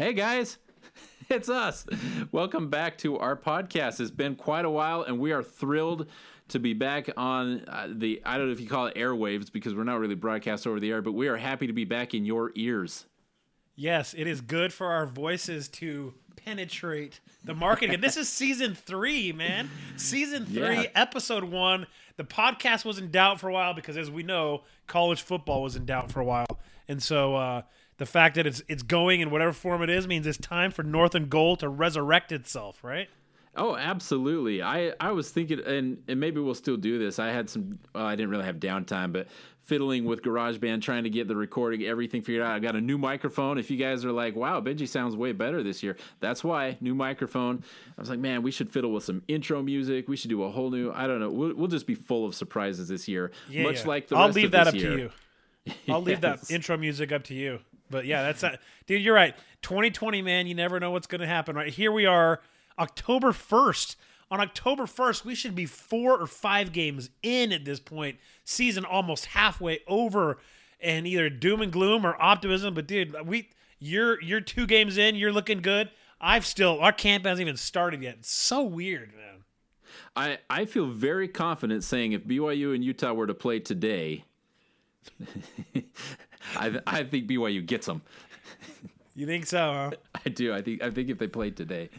Hey guys, it's us. Welcome back to our podcast. It's been quite a while, and we are thrilled to be back on uh, the I don't know if you call it airwaves because we're not really broadcast over the air, but we are happy to be back in your ears. Yes, it is good for our voices to penetrate the market. And this is season three, man. Season three, Yeah. episode one. The podcast was in doubt for a while because, as we know, college football was in doubt for a while, and so uh, the fact that it's it's going in whatever form it is means it's time for North and Gold to resurrect itself, right? Oh, absolutely. I, I was thinking, and, and maybe we'll still do this. I had some, well, I didn't really have downtime, but fiddling with GarageBand, trying to get the recording, everything figured out. I got a new microphone. If you guys are like, wow, Benji sounds way better this year, that's why. New microphone. I was like, man, we should fiddle with some intro music. We should do a whole new, I don't know. We'll, we'll just be full of surprises this year, Yeah, much yeah. like the I'll leave that up year. to you. I'll leave that intro music up to you. But yeah, that's a, dude. You're right. 2020, man. You never know what's going to happen. Right here we are, October 1st. On October 1st, we should be four or five games in at this point. Season almost halfway over, and either doom and gloom or optimism. But dude, we you're you're two games in. You're looking good. I've still our camp hasn't even started yet. It's so weird, man. I, I feel very confident saying if BYU and Utah were to play today, I, I think BYU gets them. You think so? Huh? I do. I think I think if they played today,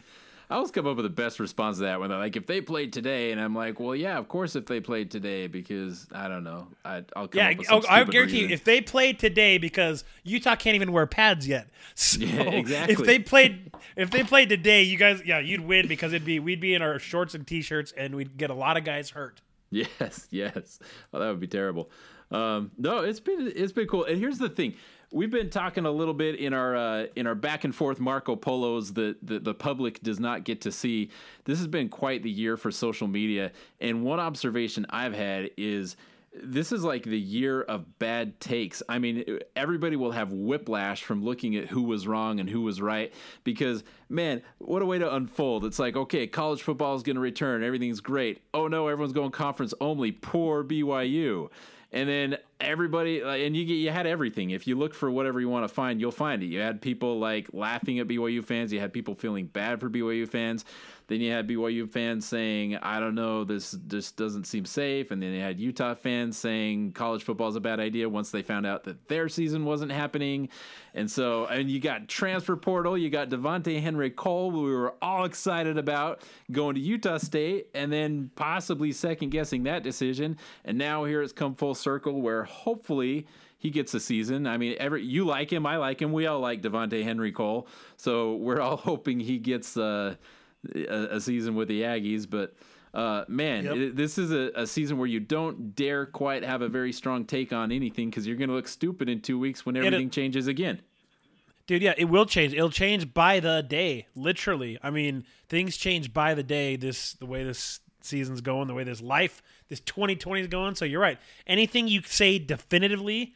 I always come up with the best response to that when they're like, "If they played today," and I'm like, "Well, yeah, of course, if they played today, because I don't know, I, I'll come Yeah, up with oh, some oh, I guarantee you, reason. if they played today, because Utah can't even wear pads yet. So Yeah, exactly. If they played, if they played today, you guys, yeah, you'd win because it'd be we'd be in our shorts and t-shirts, and we'd get a lot of guys hurt. Yes, yes. Oh, that would be terrible. Um, no, it's been it's been cool. And here's the thing: we've been talking a little bit in our uh, in our back and forth Marco Polos that the, the public does not get to see. This has been quite the year for social media. And one observation I've had is this is like the year of bad takes. I mean, everybody will have whiplash from looking at who was wrong and who was right because, man, what a way to unfold. It's like, okay, college football is going to return. Everything's great. Oh no, everyone's going conference only. Poor BYU. And then everybody, and you you had everything. If you look for whatever you want to find, you'll find it. You had people like laughing at BYU fans. You had people feeling bad for BYU fans. Then you had BYU fans saying, "I don't know, this just doesn't seem safe." And then you had Utah fans saying college football is a bad idea once they found out that their season wasn't happening. And so, and you got transfer portal. You got Devonta'e Henry-Cole, who we were all excited about going to Utah State, and then possibly second guessing that decision. And now here it's come full circle, where hopefully he gets a season. I mean, every you like him, I like him. We all like Devonta'e Henry-Cole, so we're all hoping he gets uh, a, a season with the Aggies. But uh, man, Yep. it- this is a, a season where you don't dare quite have a very strong take on anything because you're going to look stupid in two weeks when everything changes again. Dude, yeah, it will change. It'll change by the day, literally. I mean, things change by the day. This the way this season's going, the way this life, this 2020 is going. So you're right. Anything you say definitively,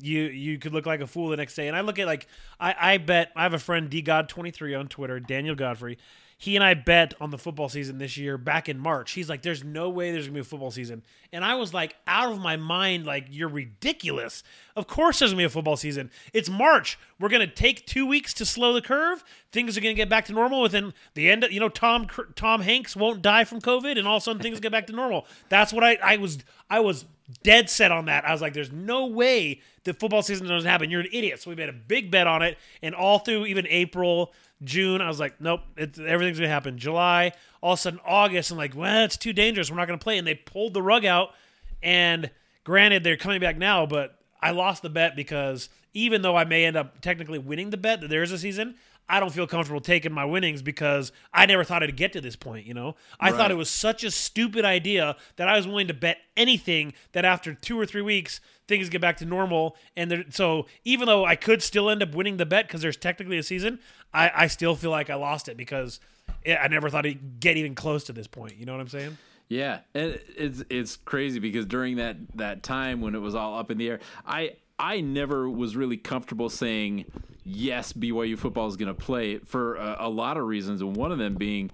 you you could look like a fool the next day. And I look at like I I bet I have a friend D God 23 on Twitter, Daniel Godfrey. He and I bet on the football season this year back in March. He's like, "There's no way there's gonna be a football season," and I was like, out of my mind, like, "You're ridiculous." Of course, there's gonna be a football season. It's March. We're gonna take two weeks to slow the curve. Things are gonna get back to normal within the end. Of, you know, Tom Tom Hanks won't die from COVID, and all of a sudden things get back to normal. That's what I I was I was dead set on that. I was like, "There's no way the football season doesn't happen. You're an idiot." So we made a big bet on it, and all through even April, June, I was like, "Nope, it's, everything's gonna happen." July, all of a sudden August, I'm like, "Well, it's too dangerous. We're not gonna play." And they pulled the rug out. And granted, they're coming back now, but I lost the bet because even though I may end up technically winning the bet that there is a season. I don't feel comfortable taking my winnings because I never thought it'd get to this point, you know? I Right. thought it was such a stupid idea that I was willing to bet anything that after two or three weeks things get back to normal. And there, so even though I could still end up winning the bet because there's technically a season, I, I still feel like I lost it because it, I never thought it'd get even close to this point. You know what I'm saying? Yeah, and it's it's crazy because during that that time when it was all up in the air, I I never was really comfortable saying yes, BYU football is going to play for a, a lot of reasons, and one of them being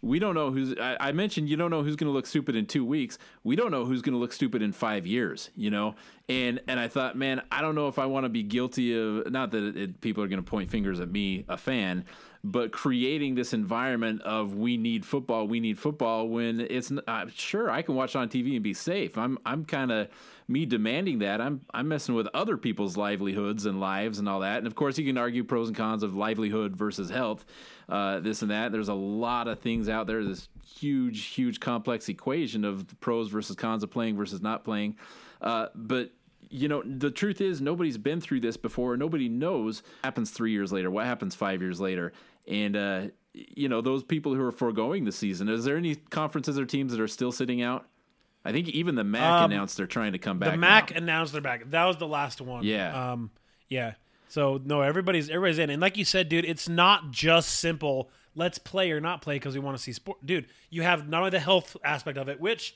We don't know who's. I, I mentioned you don't know who's going to look stupid in two weeks. We don't know who's going to look stupid in five years. You know, and and I thought, man, I don't know if I want to be guilty of. Not that it, people are going to point fingers at me, a fan, but creating this environment of we need football, we need football. When it's uh, sure I can watch on TV and be safe. I'm I'm kind of me demanding that. I'm I'm messing with other people's livelihoods and lives and all that. And of course, you can argue pros and cons of livelihood versus health, uh, this and that. There's a lot of things out there. This huge, huge, complex equation of the pros versus cons of playing versus not playing. Uh, but you know, the truth is nobody's been through this before. Nobody knows what happens three years later. What happens five years later? And uh, you know, those people who are foregoing the season. Is there any conferences or teams that are still sitting out? I think even the MAC um, announced they're trying to come back. The MAC now. announced they're back. That was the last one. Yeah. Um, yeah. So no, everybody's everybody's in, and like you said, dude, it's not just simple. Let's play or not play because we want to see sport, dude. You have not only the health aspect of it, which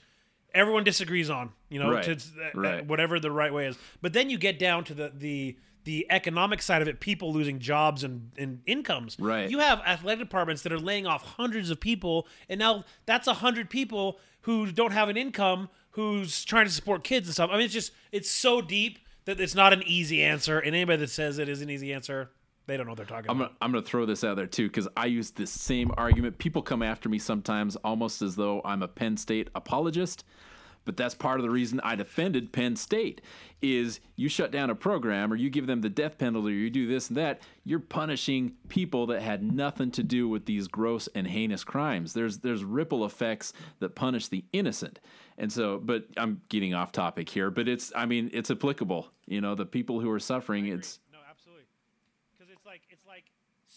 everyone disagrees on, you know, right. to, uh, right. whatever the right way is. But then you get down to the the the economic side of it, people losing jobs and, and incomes. Right. You have athletic departments that are laying off hundreds of people, and now that's a hundred people who don't have an income, who's trying to support kids and stuff. I mean, it's just it's so deep that it's not an easy answer. And anybody that says it is an easy answer, they don't know what they're talking I'm about. Gonna, I'm going to throw this out there too because I use this same argument. People come after me sometimes almost as though I'm a Penn State apologist but that's part of the reason I defended Penn State is you shut down a program or you give them the death penalty or you do this and that, you're punishing people that had nothing to do with these gross and heinous crimes. There's there's ripple effects that punish the innocent. And so, but I'm getting off topic here, but it's I mean, it's applicable. You know, the people who are suffering, it's No, absolutely. Cuz it's like it's like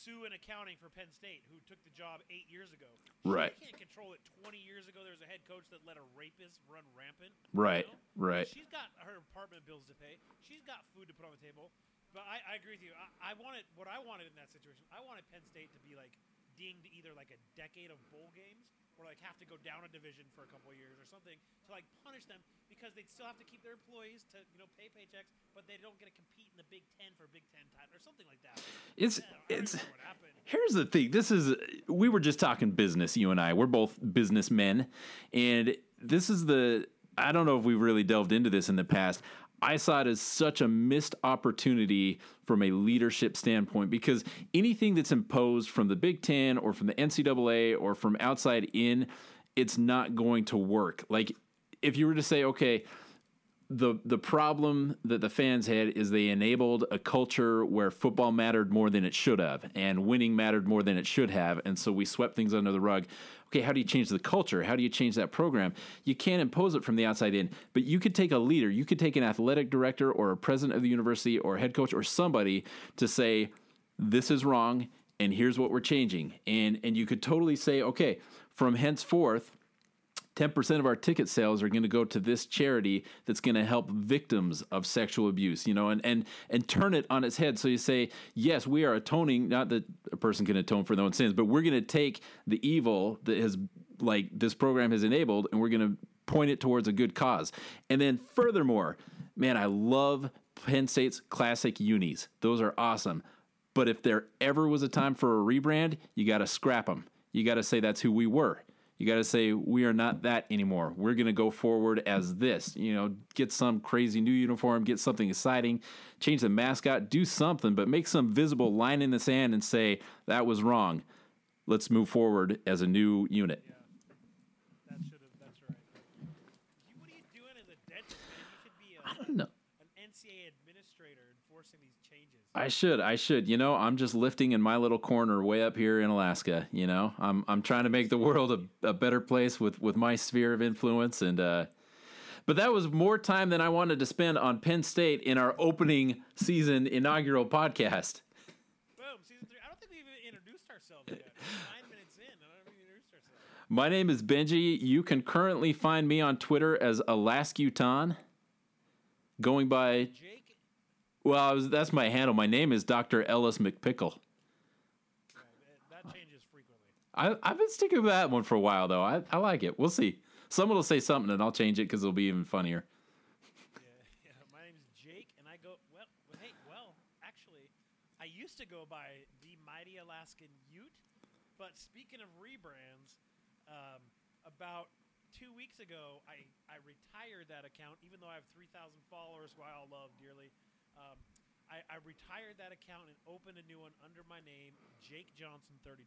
Sue in accounting for Penn State who took the job 8 years ago. Right. She can't control it. 20 years ago, there was a head coach that let a rapist run rampant. Right. You know? Right. She's got her apartment bills to pay. She's got food to put on the table. But I, I agree with you. I, I wanted what I wanted in that situation. I wanted Penn State to be like dinged either like a decade of bowl games or like have to go down a division for a couple of years or something to like punish them because they'd still have to keep their employees to you know pay paychecks, but they don't get to compete in the Big Ten for a Big Ten title or something like that. It's yeah, it's. Here's the thing. This is we were just talking business. You and I. We're both businessmen, and this is the. I don't know if we've really delved into this in the past. I saw it as such a missed opportunity from a leadership standpoint because anything that's imposed from the Big Ten or from the NCAA or from outside in, it's not going to work. Like if you were to say, okay, the the problem that the fans had is they enabled a culture where football mattered more than it should have and winning mattered more than it should have and so we swept things under the rug. Okay how do you change the culture? How do you change that program? You can't impose it from the outside in but you could take a leader you could take an athletic director or a president of the university or a head coach or somebody to say this is wrong and here's what we're changing and and you could totally say okay from henceforth 10% of our ticket sales are going to go to this charity that's going to help victims of sexual abuse, you know, and, and, and turn it on its head. So you say, yes, we are atoning, not that a person can atone for their own sins, but we're going to take the evil that has, like, this program has enabled and we're going to point it towards a good cause. And then furthermore, man, I love Penn State's classic unis. Those are awesome. But if there ever was a time for a rebrand, you got to scrap them. You got to say that's who we were. You got to say we are not that anymore. We're going to go forward as this. You know, get some crazy new uniform, get something exciting, change the mascot, do something, but make some visible line in the sand and say that was wrong. Let's move forward as a new unit. Yeah. That should have. That's right. What are you doing as a dentist, man? You should be a, I don't know. an NCAA administrator enforcing these changes. I should, I should. You know, I'm just lifting in my little corner way up here in Alaska. You know, I'm I'm trying to make the world a, a better place with with my sphere of influence, and uh, but that was more time than I wanted to spend on Penn State in our opening season inaugural podcast. Boom, season three. I don't think we even introduced ourselves yet. Nine minutes in, I don't even introduced ourselves. My name is Benji. You can currently find me on Twitter as Alaskutan, going by Jake. Well, I was, that's my handle. My name is Dr. Ellis McPickle. That changes frequently. I, I've been sticking with that one for a while, though. I, I like it. We'll see. Someone will say something, and I'll change it because it'll be even funnier. Yeah, yeah. My name's Jake, and I go well. well hey, well, actually, I used to go by the Mighty Alaskan Ute, but speaking of rebrands, um, about two weeks ago, I, I retired that account, even though I have 3,000 followers, who I all love dearly. Um, I, I retired that account and opened a new one under my name, Jake Johnsen 32.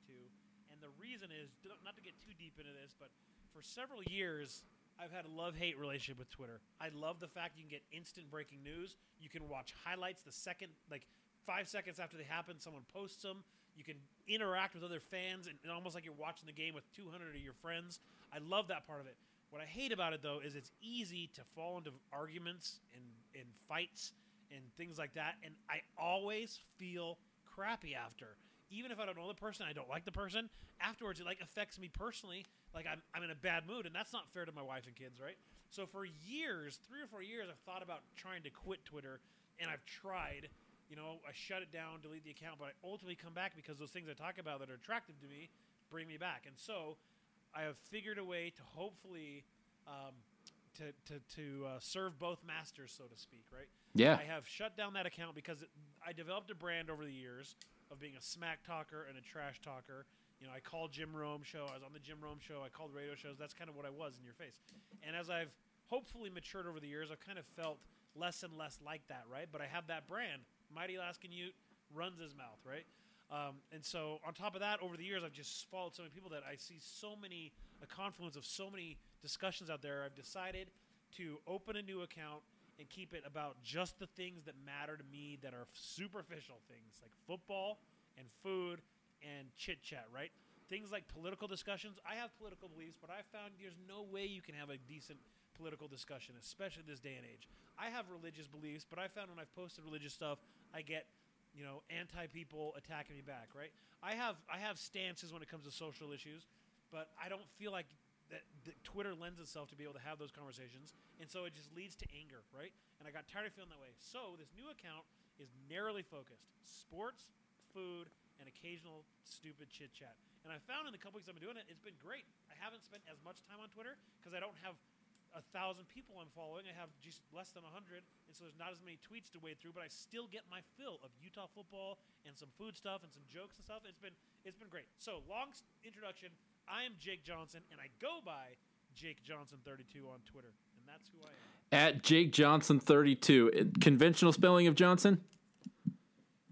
And the reason is not to get too deep into this, but for several years, I've had a love hate relationship with Twitter. I love the fact you can get instant breaking news. You can watch highlights the second, like five seconds after they happen, someone posts them. You can interact with other fans and, and almost like you're watching the game with 200 of your friends. I love that part of it. What I hate about it though is it's easy to fall into arguments and, and fights and things like that. And I always feel crappy after. Even if I don't know the person, I don't like the person. Afterwards, it like affects me personally. Like I'm, I'm in a bad mood, and that's not fair to my wife and kids, right? So for years, three or four years, I've thought about trying to quit Twitter, and I've tried. You know, I shut it down, delete the account, but I ultimately come back because those things I talk about that are attractive to me bring me back. And so, I have figured a way to hopefully um, to to, to uh, serve both masters, so to speak, right? Yeah. I have shut down that account because it, I developed a brand over the years of being a smack talker and a trash talker. You know, I called Jim Rome show. I was on the Jim Rome show. I called radio shows. That's kind of what I was in your face. And as I've hopefully matured over the years, I've kind of felt less and less like that, right? But I have that brand. Mighty Alaskan Ute runs his mouth, right? Um, and so on top of that, over the years, I've just followed so many people that I see so many a confluence of so many discussions out there. I've decided to open a new account and keep it about just the things that matter to me that are superficial things like football and food and chit chat, right? Things like political discussions. I have political beliefs, but I found there's no way you can have a decent political discussion, especially this day and age. I have religious beliefs, but I found when I've posted religious stuff, I get you know anti people attacking me back, right? I have I have stances when it comes to social issues, but I don't feel like that, that Twitter lends itself to be able to have those conversations, and so it just leads to anger, right? And I got tired of feeling that way. So this new account is narrowly focused: sports, food, and occasional stupid chit chat. And I found in the couple weeks I've been doing it, it's been great. I haven't spent as much time on Twitter because I don't have a thousand people I'm following. I have just less than a hundred, and so there's not as many tweets to wade through. But I still get my fill of Utah football and some food stuff and some jokes and stuff. It's been it's been great. So long introduction. I am Jake Johnsen, and I go by Jake Johnsen 32 on Twitter, and that's who I am. At Jake Johnsen 32. Conventional spelling of Johnson?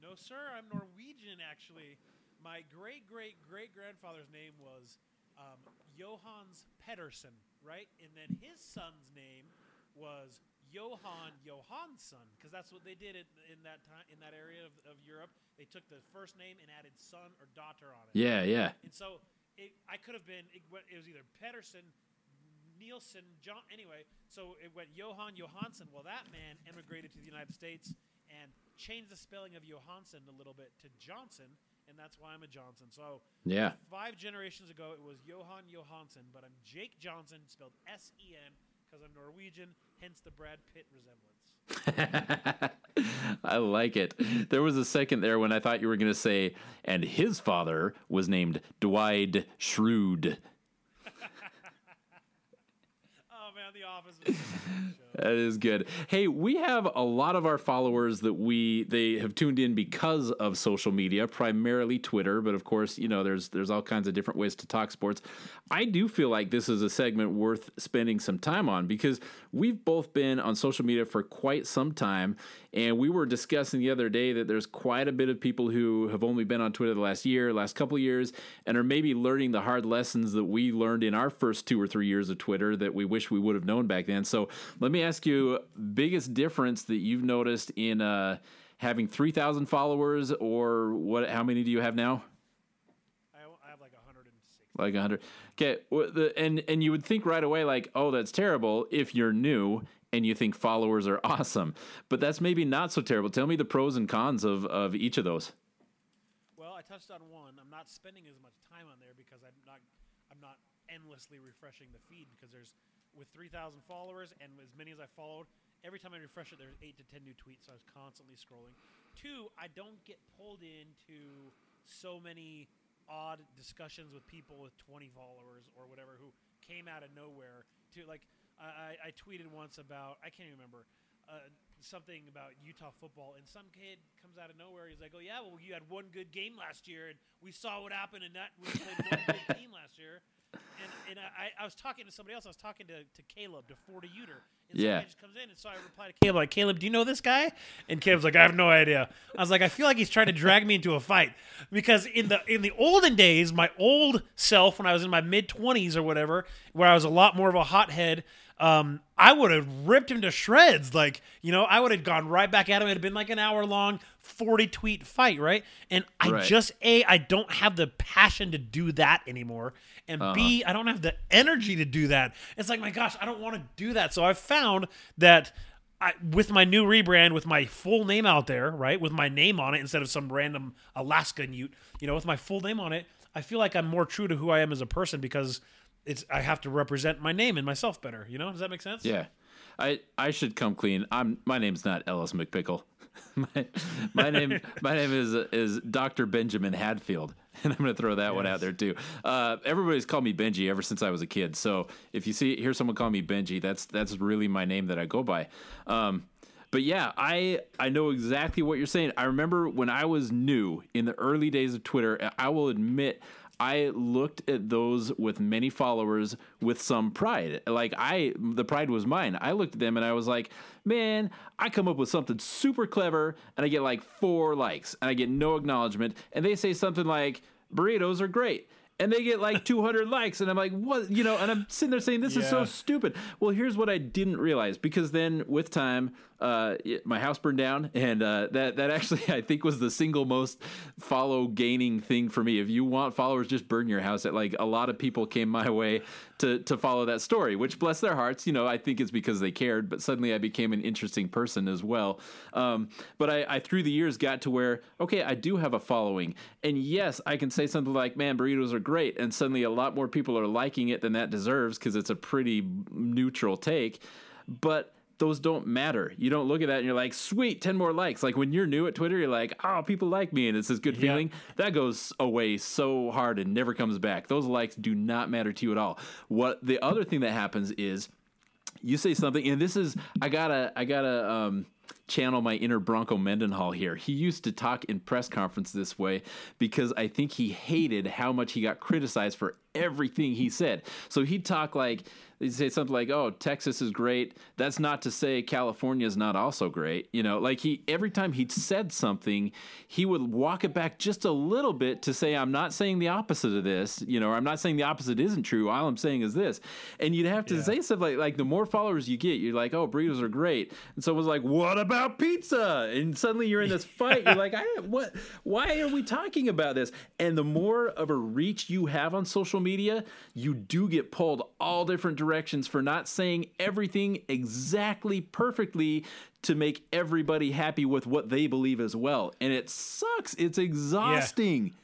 No, sir. I'm Norwegian, actually. My great great great grandfather's name was um, Johannes Pedersen, right? And then his son's name was Johan Johansson, because that's what they did in, in that time in that area of, of Europe. They took the first name and added son or daughter on it. Yeah, yeah. And so it, I could have been. It, it was either Pedersen, Nielsen, John. Anyway, so it went Johan Johansson. Well, that man emigrated to the United States and changed the spelling of Johansson a little bit to Johnsen, and that's why I'm a Johnsen. So Yeah. five generations ago, it was Johan Johansson, but I'm Jake Johnsen, spelled S E N, because I'm Norwegian, hence the Brad Pitt resemblance. I like it. There was a second there when I thought you were going to say, and his father was named Dwight Schrute. Oh man, The Office. That is good. Hey, we have a lot of our followers that we they have tuned in because of social media, primarily Twitter, but of course, you know, there's there's all kinds of different ways to talk sports. I do feel like this is a segment worth spending some time on because we've both been on social media for quite some time and we were discussing the other day that there's quite a bit of people who have only been on Twitter the last year, last couple years and are maybe learning the hard lessons that we learned in our first 2 or 3 years of Twitter that we wish we would have known back then. So, let me ask you biggest difference that you've noticed in uh, having 3,000 followers or what how many do you have now? I, I have like 160. Like 100. Okay, wh- the- and and you would think right away like, "Oh, that's terrible" if you're new and you think followers are awesome. But that's maybe not so terrible. Tell me the pros and cons of of each of those. Well, I touched on one. I'm not spending as much time on there because I'm not I'm not endlessly refreshing the feed because there's with 3,000 followers and as many as I followed, every time I refresh it, there's eight to 10 new tweets. So I was constantly scrolling. Two, I don't get pulled into so many odd discussions with people with 20 followers or whatever who came out of nowhere. To like, I, I I tweeted once about I can't even remember. Uh, something about Utah football, and some kid comes out of nowhere. He's like, "Oh yeah, well you had one good game last year, and we saw what happened, and that we played one good team last year." And, and I, I was talking to somebody else. I was talking to, to Caleb, to 40 Uter. And Yeah. just comes in, and so I reply to Caleb, like, Caleb, do you know this guy? And Caleb's like, I have no idea. I was like, I feel like he's trying to drag me into a fight because in the in the olden days, my old self, when I was in my mid 20s or whatever, where I was a lot more of a hothead, um, I would have ripped him to shreds. Like, you know, I would have gone right back at him. It had been like an hour long, 40 tweet fight, right? And I Right. just, A, I don't have the passion to do that anymore. And B, I don't have the energy to do that. It's like, my gosh, I don't want to do that. So I've found that. I, with my new rebrand, with my full name out there, right, with my name on it instead of some random Alaskan Ute, you know, with my full name on it, I feel like I'm more true to who I am as a person because it's I have to represent my name and myself better. You know, does that make sense? Yeah, I I should come clean. I'm my name's not Ellis McPickle. my, my name my name is is Dr. Benjamin Hadfield, and I'm going to throw that one out there too. Uh, everybody's called me Benji ever since I was a kid. So if you see hear someone call me Benji, that's that's really my name that I go by. Um, but yeah, I I know exactly what you're saying. I remember when I was new in the early days of Twitter. I will admit I looked at those with many followers with some pride. Like I, the pride was mine. I looked at them and I was like, man, I come up with something super clever and I get like four likes and I get no acknowledgement. And they say something like, burritos are great. And they get like 200 likes, and I'm like, what? You know, and I'm sitting there saying, this is so stupid. Well, here's what I didn't realize because then with time, uh, my house burned down, and uh, that that actually I think was the single most follow gaining thing for me. If you want followers, just burn your house. It, like a lot of people came my way to to follow that story, which bless their hearts. You know, I think it's because they cared, but suddenly I became an interesting person as well. Um, but I, I through the years got to where okay, I do have a following, and yes, I can say something like, "Man, burritos are great," and suddenly a lot more people are liking it than that deserves because it's a pretty neutral take. But those don't matter. You don't look at that and you're like, sweet, 10 more likes. Like when you're new at Twitter, you're like, oh, people like me and it's this good feeling. That goes away so hard and never comes back. Those likes do not matter to you at all. What the other thing that happens is you say something, and this is I gotta I gotta um, channel my inner Bronco Mendenhall here. He used to talk in press conference this way because I think he hated how much he got criticized for everything he said. So he'd talk like he'd say something like, "Oh, Texas is great." That's not to say California is not also great. You know, like he every time he'd said something, he would walk it back just a little bit to say, "I'm not saying the opposite of this." You know, or I'm not saying the opposite isn't true. All I'm saying is this, and you'd have to Yeah. say stuff like, like the more followers you get, you're like, "Oh, burritos are great," and someone's like, "What about pizza?" And suddenly you're in this fight. You're like, "I what? Why are we talking about this?" And the more of a reach you have on social media, you do get pulled all different directions for not saying everything exactly perfectly to make everybody happy with what they believe as well. And it sucks. It's exhausting.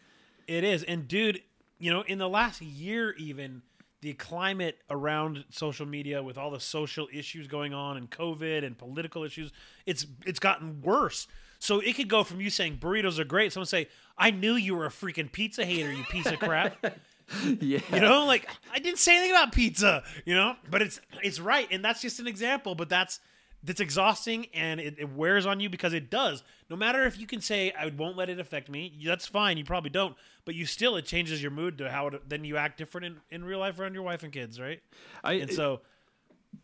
It is. And dude, you know, in the last year even, the climate around social media with all the social issues going on and COVID and political issues, it's it's gotten worse. So it could go from you saying burritos are great, someone say, I knew you were a freaking pizza hater, you piece of crap. Yeah. You know, like I didn't say anything about pizza, you know, but it's it's right, and that's just an example. But that's that's exhausting, and it, it wears on you because it does. No matter if you can say I won't let it affect me, that's fine. You probably don't, but you still it changes your mood to how it, then you act different in, in real life around your wife and kids, right? I, And so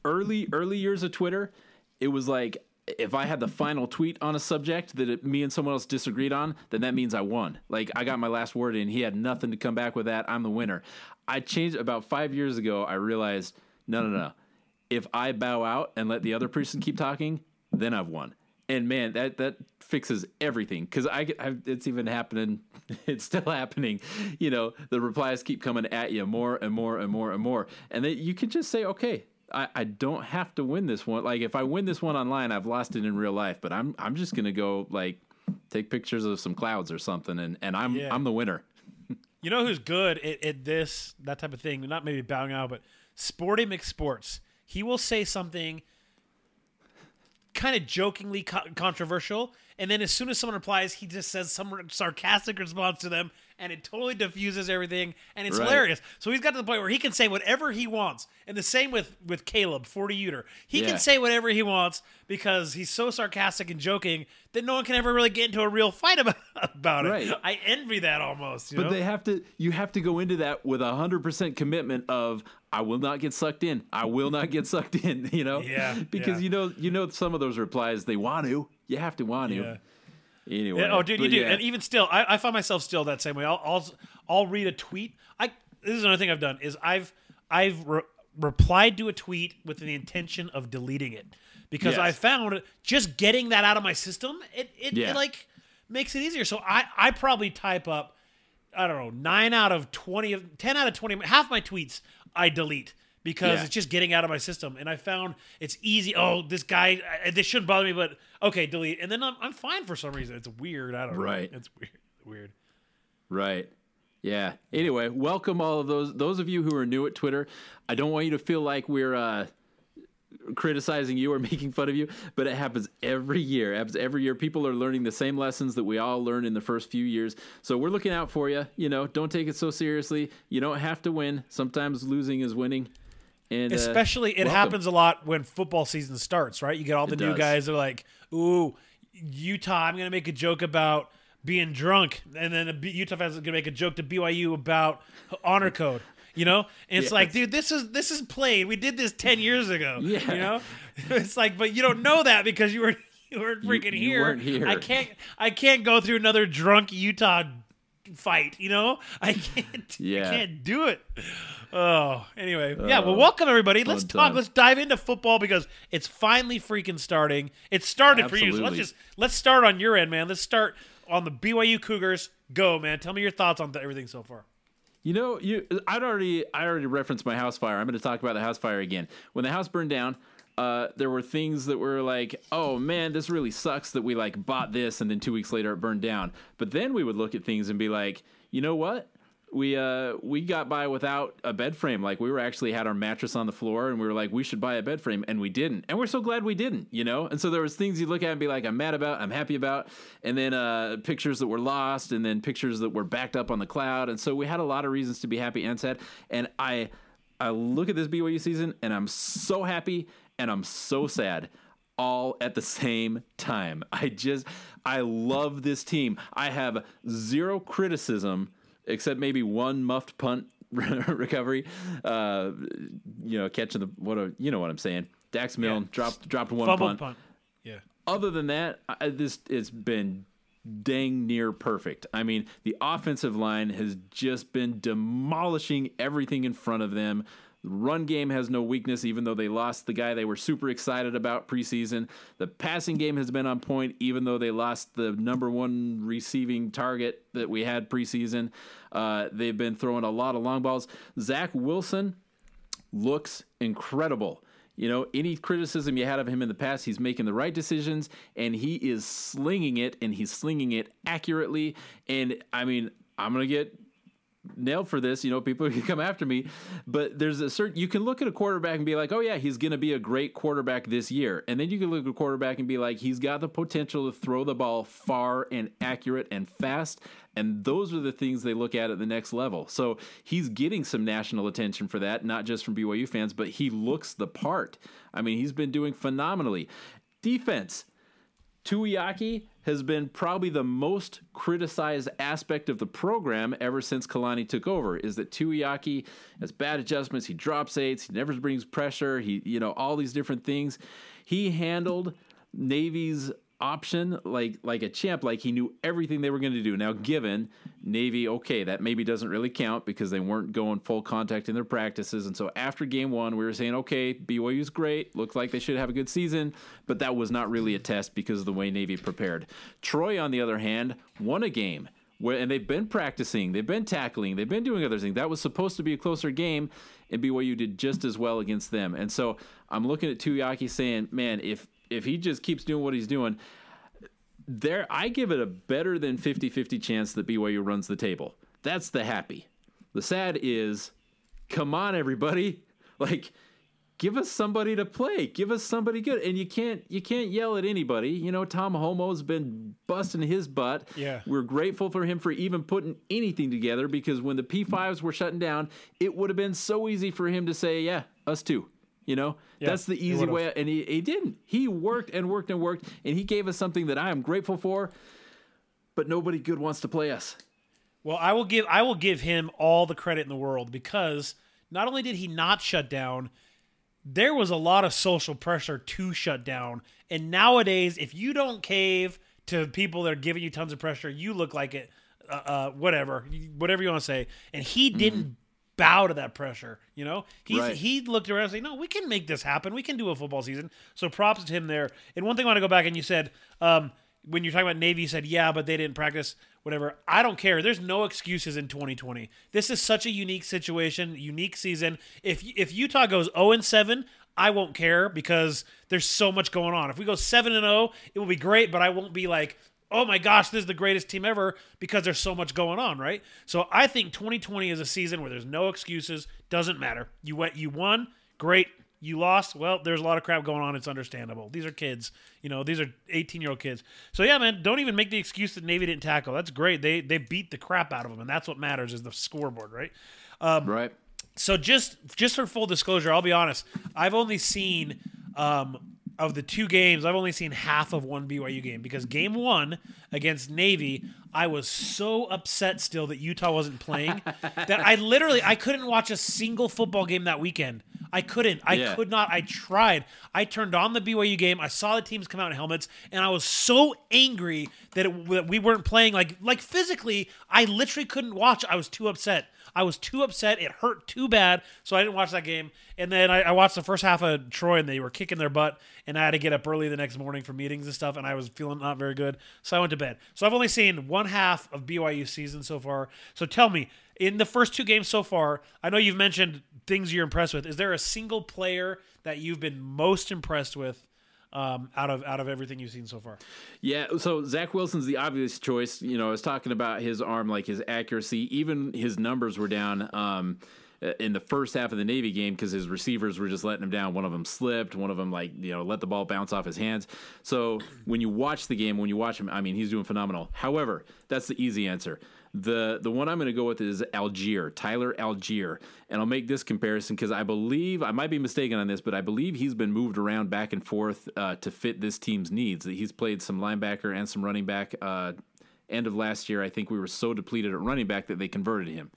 early early years of Twitter, it was like if I had the final tweet on a subject that it, me and someone else disagreed on, then that means I won. Like I got my last word in. He had nothing to come back with that. I'm the winner. I changed about five years ago. I realized no, no, no. If I bow out and let the other person keep talking, then I've won. And man, that that fixes everything because I, I it's even happening. It's still happening. You know, the replies keep coming at you more and more and more and more, and then you can just say, okay, I, I don't have to win this one. Like if I win this one online, I've lost it in real life. But I'm I'm just gonna go like take pictures of some clouds or something, and and I'm Yeah. I'm the winner. You know who's good at, at this, that type of thing? Not maybe bowing out, but Sporty McSports. He will say something kind of jokingly co- controversial, and then as soon as someone replies, he just says some sarcastic response to them, and it totally diffuses everything, and it's Right. hilarious. So he's got to the point where he can say whatever he wants, and the same with with Caleb Forty Uter. He Yeah. can say whatever he wants because he's so sarcastic and joking that no one can ever really get into a real fight about about it. I envy that almost. You But know? they have to. You have to go into that with a hundred percent commitment of I will not get sucked in. I will not get sucked in. You know. Yeah, Because yeah. you know you know some of those replies they want to. You have to want to. Yeah. Anyway. Oh, dude, you do. yeah. And even still, I, I find myself still that same way. I'll, I'll I'll read a tweet. I this is another thing I've done is I've I've re- replied to a tweet with the intention of deleting it because Yes. I found just getting that out of my system it it, Yeah. it like makes it easier. So I I probably type up I don't know nine out of twenty of ten out of twenty half my tweets I delete. Because Yeah. it's just getting out of my system, and I found it's easy. Oh, this guy, I- this shouldn't bother me, but okay, delete, and then I'm, I'm fine for some reason. It's weird. I don't know. Right. It's weird. Weird. Right. Yeah. Anyway, welcome all of those those of you who are new at Twitter. I don't want you to feel like we're uh, criticizing you or making fun of you, but it happens every year. It happens every year. People are learning the same lessons that we all learned in the first few years. So we're looking out for you. You know, don't take it so seriously. You don't have to win. Sometimes losing is winning. And uh, Especially, it welcome. happens a lot when football season starts, right? You get all the It new does. guys that are like, "Ooh, Utah, I'm going to make a joke about being drunk," and then a B- Utah fans are going to make a joke to BYU about honor code. You know, and it's like, Yes. dude, this is this is played. We did this ten years ago. Yeah. You know, it's like, but you don't know that because you were you weren't freaking you here. weren't here. I can't I can't go through another drunk Utah fight. You know, I can't. Yeah. I can't do it. Oh, anyway, yeah. Well, uh, welcome everybody. Let's talk. time. Let's dive into football because it's finally freaking starting. It started for you. So let's just let's start on your end, man. Let's start on the BYU Cougars. Go, man. Tell me your thoughts on th- everything so far. You know, you I'd already I already referenced my house fire. I'm going to talk about the house fire again. When the house burned down, uh, there were things that were like, "Oh man, this really sucks that we like bought this and then 2 weeks later it burned down." But then we would look at things and be like, "You know what? We uh we got by without a bed frame. Like we were actually had our mattress on the floor and we were like, we should buy a bed frame and we didn't. And we're so glad we didn't, you know? And so there was things you look at and be like, I'm mad about, I'm happy about, and then uh pictures that were lost and then pictures that were backed up on the cloud. And so we had a lot of reasons to be happy and sad. And I I look at this BYU season and I'm so happy and I'm so sad all at the same time. I just I love this team. I have zero criticism except maybe one muffed punt recovery. Uh, you know, catching the what a you know what I'm saying. Dax Milne Yeah. dropped dropped one punt. punt. Yeah. Other than that, I, this it's been dang near perfect. I mean, the offensive line has just been demolishing everything in front of them. Run game has no weakness, even though they lost the guy they were super excited about preseason. The passing game has been on point, even though they lost the number one receiving target that we had preseason. Uh, they've been throwing a lot of long balls. Zach Wilson, looks incredible. You know, any criticism you had of him in the past, he's making the right decisions and he is slinging it and he's slinging it accurately. And I mean, I'm going to get nailed for this. You know, people can come after me, but there's a certain, you can look at a quarterback and be like, oh, yeah, he's going to be a great quarterback this year. And then you can look at a quarterback and be like, he's got the potential to throw the ball far and accurate and fast. And those are the things they look at at the next level. So he's getting some national attention for that, not just from BYU fans, but he looks the part. I mean, he's been doing phenomenally. Defense. Tuiaki has been probably the most criticized aspect of the program ever since Kalani took over. Is that Tuiaki has bad adjustments, he drops eights, he never brings pressure, he you know all these different things. He handled Navy's option like like a champ like he knew everything they were going to do now given navy okay that maybe doesn't really count because they weren't going full contact in their practices and so after game one we were saying okay byu's great looked like they should have a good season but that was not really a test because of the way navy prepared troy on the other hand won a game where, and they've been practicing, they've been tackling, they've been doing other things. That was supposed to be a closer game, and BYU did just as well against them. And so I'm looking at Tuiaki saying, man, if if he just keeps doing what he's doing, there I give it a better than 50-50 chance that BYU runs the table. That's the happy. The sad is, come on, everybody, like. give us somebody to play. Give us somebody good. And you can't you can't yell at anybody. You know, Tom Holmoe's been busting his butt. Yeah. We're grateful for him for even putting anything together because when the P5s were shutting down, it would have been so easy for him to say, "Yeah, us too." You know, Yeah, that's the easy way. And he, he didn't. He worked and worked and worked, and he gave us something that I am grateful for. But nobody good wants to play us. Well, I will give I will give him all the credit in the world because not only did he not shut down, there was a lot of social pressure to shut down. And nowadays, if you don't cave to people that are giving you tons of pressure, you look like it. Uh, uh, whatever, whatever you want to say. And he didn't bow to that pressure. You know, he's Right. he looked around and said, "No, we can make this happen. We can do a football season." So props to him there. And one thing I want to go back and you said um, when you're talking about Navy, you said, "Yeah, but they didn't practice." Whatever. I don't care. There's no excuses in 2020. This is such a unique situation, unique season. If if Utah goes 0 and 7, I won't care because there's so much going on. If we go 7 and 0, it will be great, but I won't be like, "Oh my gosh, this is the greatest team ever" because there's so much going on, right? So I think 2020 is a season where there's no excuses. Doesn't matter. You went, you won, great. You lost. Well, there's a lot of crap going on. It's understandable. These are kids. You know, these are 18 year old kids. So yeah, man, don't even make the excuse that Navy didn't tackle. That's great. They they beat the crap out of them, and that's what matters is the scoreboard, right? Right. so just just for full disclosure, I'll be honest. I've only seen um, of the two games, I've only seen half of one BYU game because game one against Navy, I was so upset still that Utah wasn't playing that I literally I couldn't watch a single football game that weekend. I couldn't. I Yeah. could not. I tried. I turned on the BYU game. I saw the teams come out in helmets, and I was so angry that, it, that we weren't playing. Like like physically, I literally couldn't watch. I was too upset. I was too upset. It hurt too bad, so I didn't watch that game. And then I, I watched the first half of Troy, and they were kicking their butt. And I had to get up early the next morning for meetings and stuff, and I was feeling not very good, so I went to bed. So I've only seen one half of BYU season so far. So tell me, in the first two games so far, I know you've mentioned things you're impressed with. Is there a single player that you've been most impressed with um, out of out of everything you've seen so far? Yeah, so Zach Wilson's the obvious choice. You know, I was talking about his arm, like his accuracy, even his numbers were down um, in the first half of the Navy game because his receivers were just letting him down. One of them slipped, one of them like you know let the ball bounce off his hands. So when you watch the game, when you watch him, I mean, he's doing phenomenal. However, that's the easy answer. The the one I'm going to go with is Allgeier, Tyler Allgeier, and I'll make this comparison because I believe I might be mistaken on this, but I believe he's been moved around back and forth uh, to fit this team's needs. That he's played some linebacker and some running back. Uh, end of last year, I think we were so depleted at running back that they converted him,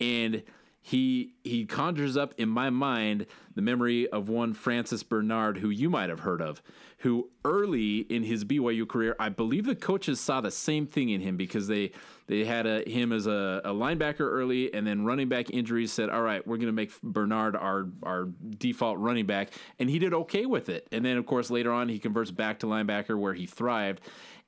and he he conjures up in my mind the memory of one Francis Bernard, who you might have heard of, who early in his BYU career, I believe the coaches saw the same thing in him because they they had a, him as a, a linebacker early, and then running back injuries said, "All right, we're going to make Bernard our our default running back," and he did okay with it. And then of course later on he converts back to linebacker where he thrived.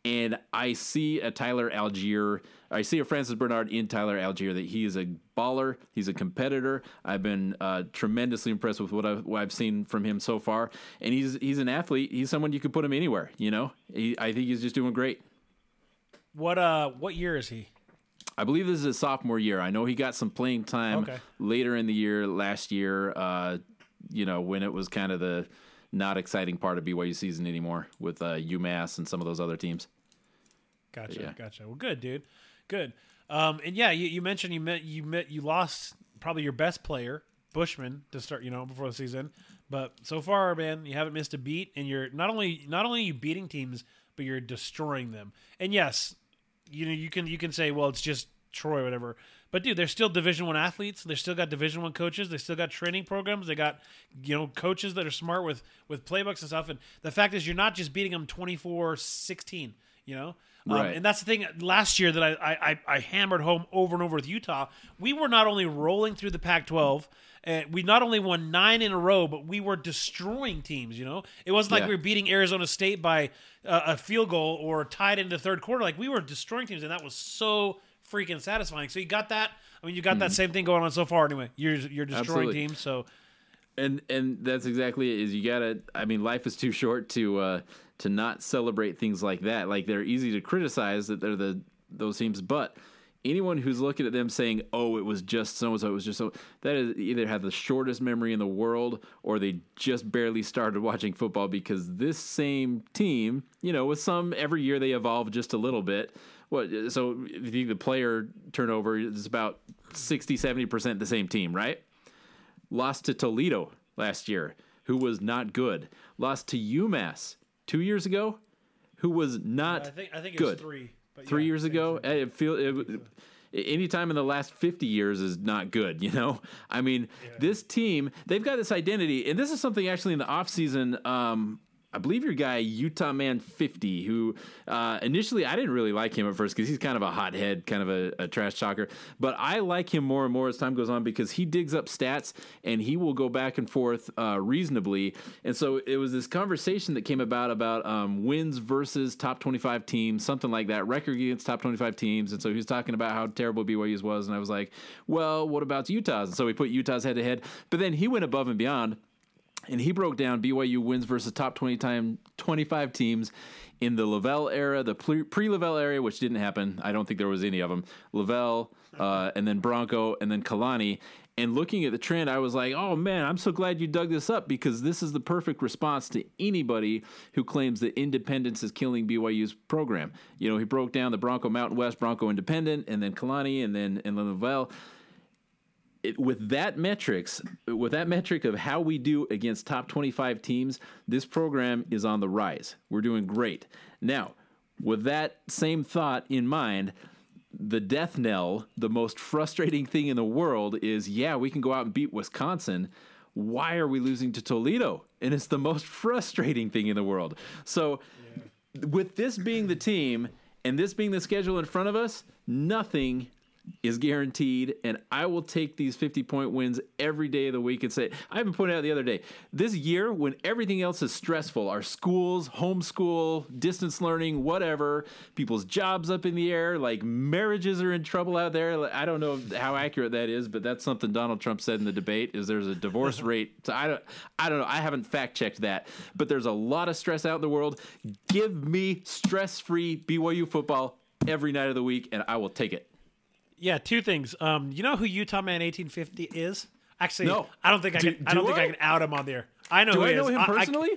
And I see a Tyler Allgeier, I see a Francis Bernard in Tyler Allgeier that he is a baller. He's a competitor. I've been uh, tremendously impressed with what I've, what I've seen from him so far. And he's he's an athlete. He's someone you could put him anywhere. You know, he, I think he's just doing great. What uh what year is he? I believe this is his sophomore year. I know he got some playing time Okay. later in the year last year. Uh, you know, when it was kind of the not exciting part of BYU season anymore with uh, UMass and some of those other teams. Gotcha, Yeah. gotcha. Well, good, dude. Good. Um, and yeah, you, you mentioned you met you met you lost probably your best player, Bushman, to start. You know before the season, but so far, man, you haven't missed a beat, and you're not only not only you beating teams, but you're destroying them. And yes, you know you can you can say, well, it's just Troy, or whatever. But dude, they're still Division One athletes. They still got Division One coaches. They still got training programs. They got you know coaches that are smart with with playbooks and stuff. And the fact is, you're not just beating them 24-16, You know, um, and that's the thing. Last year that I, I I- hammered home over and over with Utah, we were not only rolling through the Pac-12. and we not only won nine in a row, but we were destroying teams. You know, it wasn't like Yeah. we were beating Arizona State by uh, a field goal or tied into the third quarter. Like we were destroying teams, and that was so freaking satisfying. So you got that. I mean, you got that same thing going on so far. Anyway, you're you're destroying Absolutely. teams. So and and that's exactly it is you gotta i mean life is too short to uh to not celebrate things like that like they're easy to criticize that they're the those teams but anyone who's looking at them saying, "Oh, it was just so and so," it was just so that is either have the shortest memory in the world or they just barely started watching football because this same team, you know, with some every year they evolve just a little bit. What so if you think the player turnover is about 60 70% the same team, right? Lost to Toledo last year, who was not good. Lost to UMass 2 years ago, who was not I think I think it good was three. But three yeah, years ago. thing. I feel it, any time in the last 50 years is not good, you know? I mean, this team, they've got this identity, and this is something actually in the offseason. Um, I believe your guy, Utah Man 50, who uh, initially I didn't really like him at first because he's kind of a hothead, kind of a, a trash talker. But I like him more and more as time goes on because he digs up stats and he will go back and forth uh, reasonably. And so it was this conversation that came about about um, wins versus top 25 teams, something like that, record against top 25 teams. And so he was talking about how terrible BYU's was. And I was like, well, what about Utah's? And so we put Utah's head to head. But then he went above and beyond and he broke down BYU wins versus top 20 time 25 teams in the LaVell era, the pre LaVell era, which didn't happen. I don't think there was any of them. LaVell, uh, and then Bronco, and then Kalani. And looking at the trend, I was like, oh man, I'm so glad you dug this up because this is the perfect response to anybody who claims that independence is killing BYU's program. You know, he broke down the Bronco Mountain West, Bronco Independent, and then Kalani, and then and then LaVell it, with that metrics, with that metric of how we do against top 25 teams, this program is on the rise. We're doing great. Now, with that same thought in mind, the death knell, the most frustrating thing in the world is yeah, we can go out and beat Wisconsin. Why are we losing to Toledo? And it's the most frustrating thing in the world. So, with this being the team and this being the schedule in front of us, nothing is guaranteed, and I will take these 50 point wins every day of the week and say, I even pointed out the other day, this year when everything else is stressful, our schools, homeschool, distance learning, whatever, people's jobs up in the air, like marriages are in trouble out there. I don't know how accurate that is, but that's something Donald Trump said in the debate is there's a divorce rate. So I don't, I don't know. I haven't fact checked that, but there's a lot of stress out in the world. Give me stress free BYU football every night of the week, and I will take it. Yeah, two things. Um, you know who Utah Man 1850 is? Actually, No. I don't think I Do- can. I do don't think I? I can out him on the air. I know Do who I he know is. him I- I- personally?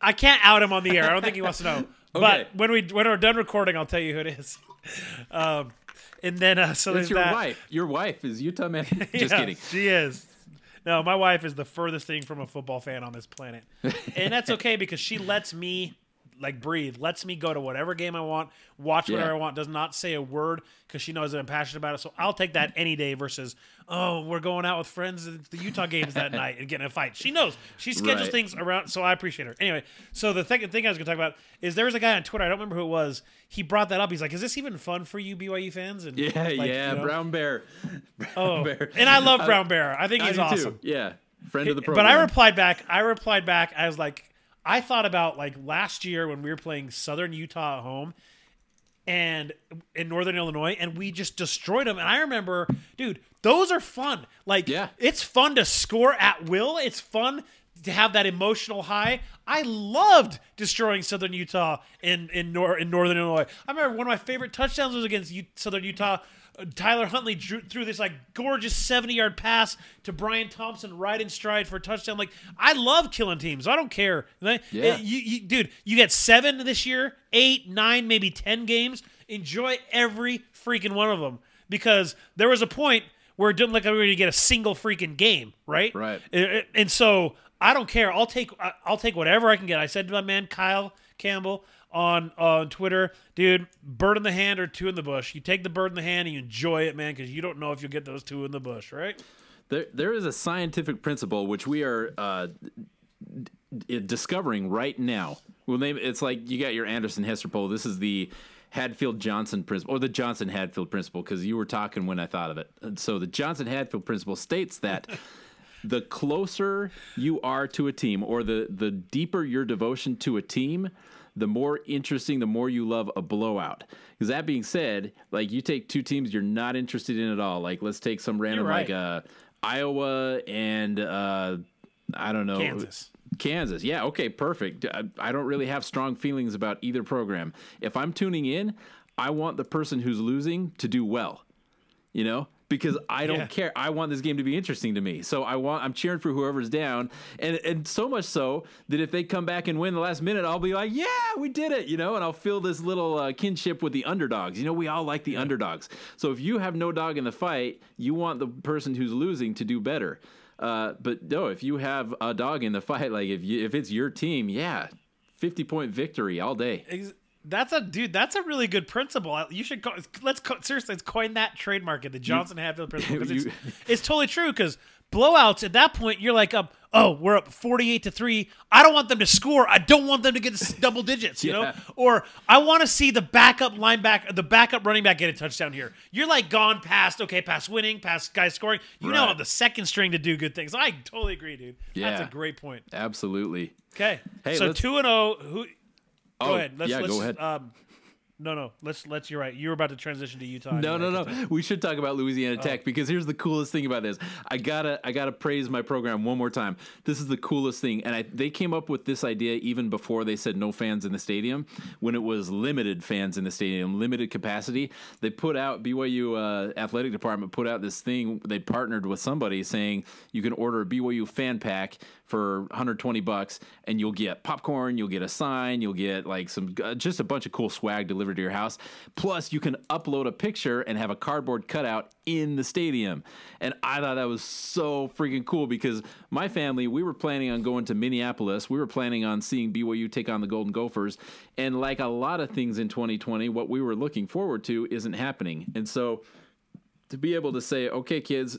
I, can't out him on the air. I don't think he wants to know. Okay. But when we when we're done recording, I'll tell you who it is. Um, and then uh, so That's there's your that. wife. Your wife is Utah man. Just Yeah, kidding. She is. No, my wife is the furthest thing from a football fan on this planet, and that's okay because she lets me like breathe, lets me go to whatever game I want, watch whatever Yeah. I want, does not say a word because she knows that I'm passionate about it. So I'll take that any day versus oh we're going out with friends at the Utah games that night and getting a fight. She knows she schedules Right. things around, so I appreciate her. Anyway, so the second thing I was going to talk about is there was a guy on Twitter I don't remember who it was. He brought that up. He's like, "Is this even fun for you BYU fans?" And Yeah, like, yeah, you know, Brown Bear. Brown Oh, Bear. and I love Brown Bear. I think I he's do too. awesome. Yeah, friend of the program. But. I replied back. I replied back. I was like, I thought about like last year when we were playing Southern Utah at home and in Northern Illinois, and we just destroyed them. And I remember, dude, those are fun. Like, Yeah. it's fun to score at will. It's fun to have that emotional high. I loved destroying Southern Utah in in, Nor- in Northern Illinois. I remember one of my favorite touchdowns was against U- Southern Utah. Tyler Huntley drew, threw this like gorgeous 70 yard pass to Bryan Thompson right in stride for a touchdown. Like I love killing teams. I don't care. Yeah. uh, you, you, dude, you get seven this year, eight, nine, maybe ten games. Enjoy every freaking one of them because there was a point where it didn't look like we were going to get a single freaking game, right? Right. And- and- And so I don't care. I'll take I'll take whatever I can get. I said to my man Kyle Campbell on on Twitter, dude, bird in the hand or two in the bush. You take the bird in the hand and you enjoy it, man, because you don't know if you'll get those two in the bush, right? There, there is a scientific principle which we are uh, d- discovering right now. Well, name it's like you got your Anderson Hester poll. This is the Hadfield Johnson principle, or the Johnson Hadfield principle, because you were talking when I thought of it. And so the Johnson Hadfield principle states that the closer you are to a team, or the the deeper your devotion to a team, the more interesting, the more you love a blowout. Because that being said, like you take two teams you're not interested in at all. Like let's take some random right. like uh, Iowa and uh, I don't know Kansas. Kansas. Yeah, okay, perfect. I, I don't really have strong feelings about either program. If I'm tuning in, I want the person who's losing to do well. You know, because I don't Yeah. care. I want this game to be interesting to me. So I want I'm cheering for whoever's down, and and so much so that if they come back and win the last minute, I'll be like, yeah, we did it, you know, and I'll feel this little uh, kinship with the underdogs. You know, we all like the underdogs. So if you have no dog in the fight, you want the person who's losing to do better. Uh, but no, if you have a dog in the fight, like if you if it's your team, yeah, fifty point victory all day. Ex- That's a dude. That's a really good principle. Uh, you should co- let's co- seriously let's coin that trademark it, the Johnson Hadfield principle because it's, it's totally true. Because blowouts at that point, you're like up. Oh, we're up forty-eight to three. I don't want them to score. I don't want them to get double digits. You know, or I want to see the backup linebacker, the backup running back get a touchdown here. You're like gone past okay, past winning, past guys scoring. You now Right. have the second string to do good things. I totally agree, dude. Yeah. That's a great point. Absolutely. Okay, Hey, so two and zero. Who? Go Oh, ahead. Let's, yeah, let's, go ahead. Um, no, no. Let's let's. You're right. You were about to transition to Utah. No, no, no. We should talk about Louisiana Oh. Tech because here's the coolest thing about this. I gotta, I gotta praise my program one more time. This is the coolest thing, and I, they came up with this idea even before they said no fans in the stadium. When it was limited fans in the stadium, limited capacity, they put out BYU uh, athletic department put out this thing. They partnered with somebody saying you can order a BYU fan pack for 120 bucks and you'll get popcorn, you'll get a sign, you'll get like some uh, just a bunch of cool swag delivered to your house. Plus you can upload a picture and have a cardboard cutout in the stadium. And I thought that was so freaking cool because my family, we were planning on going to Minneapolis. We were planning on seeing BYU take on the Golden Gophers. And like a lot of things in 2020, what we were looking forward to isn't happening. And so to be able to say, okay, kids,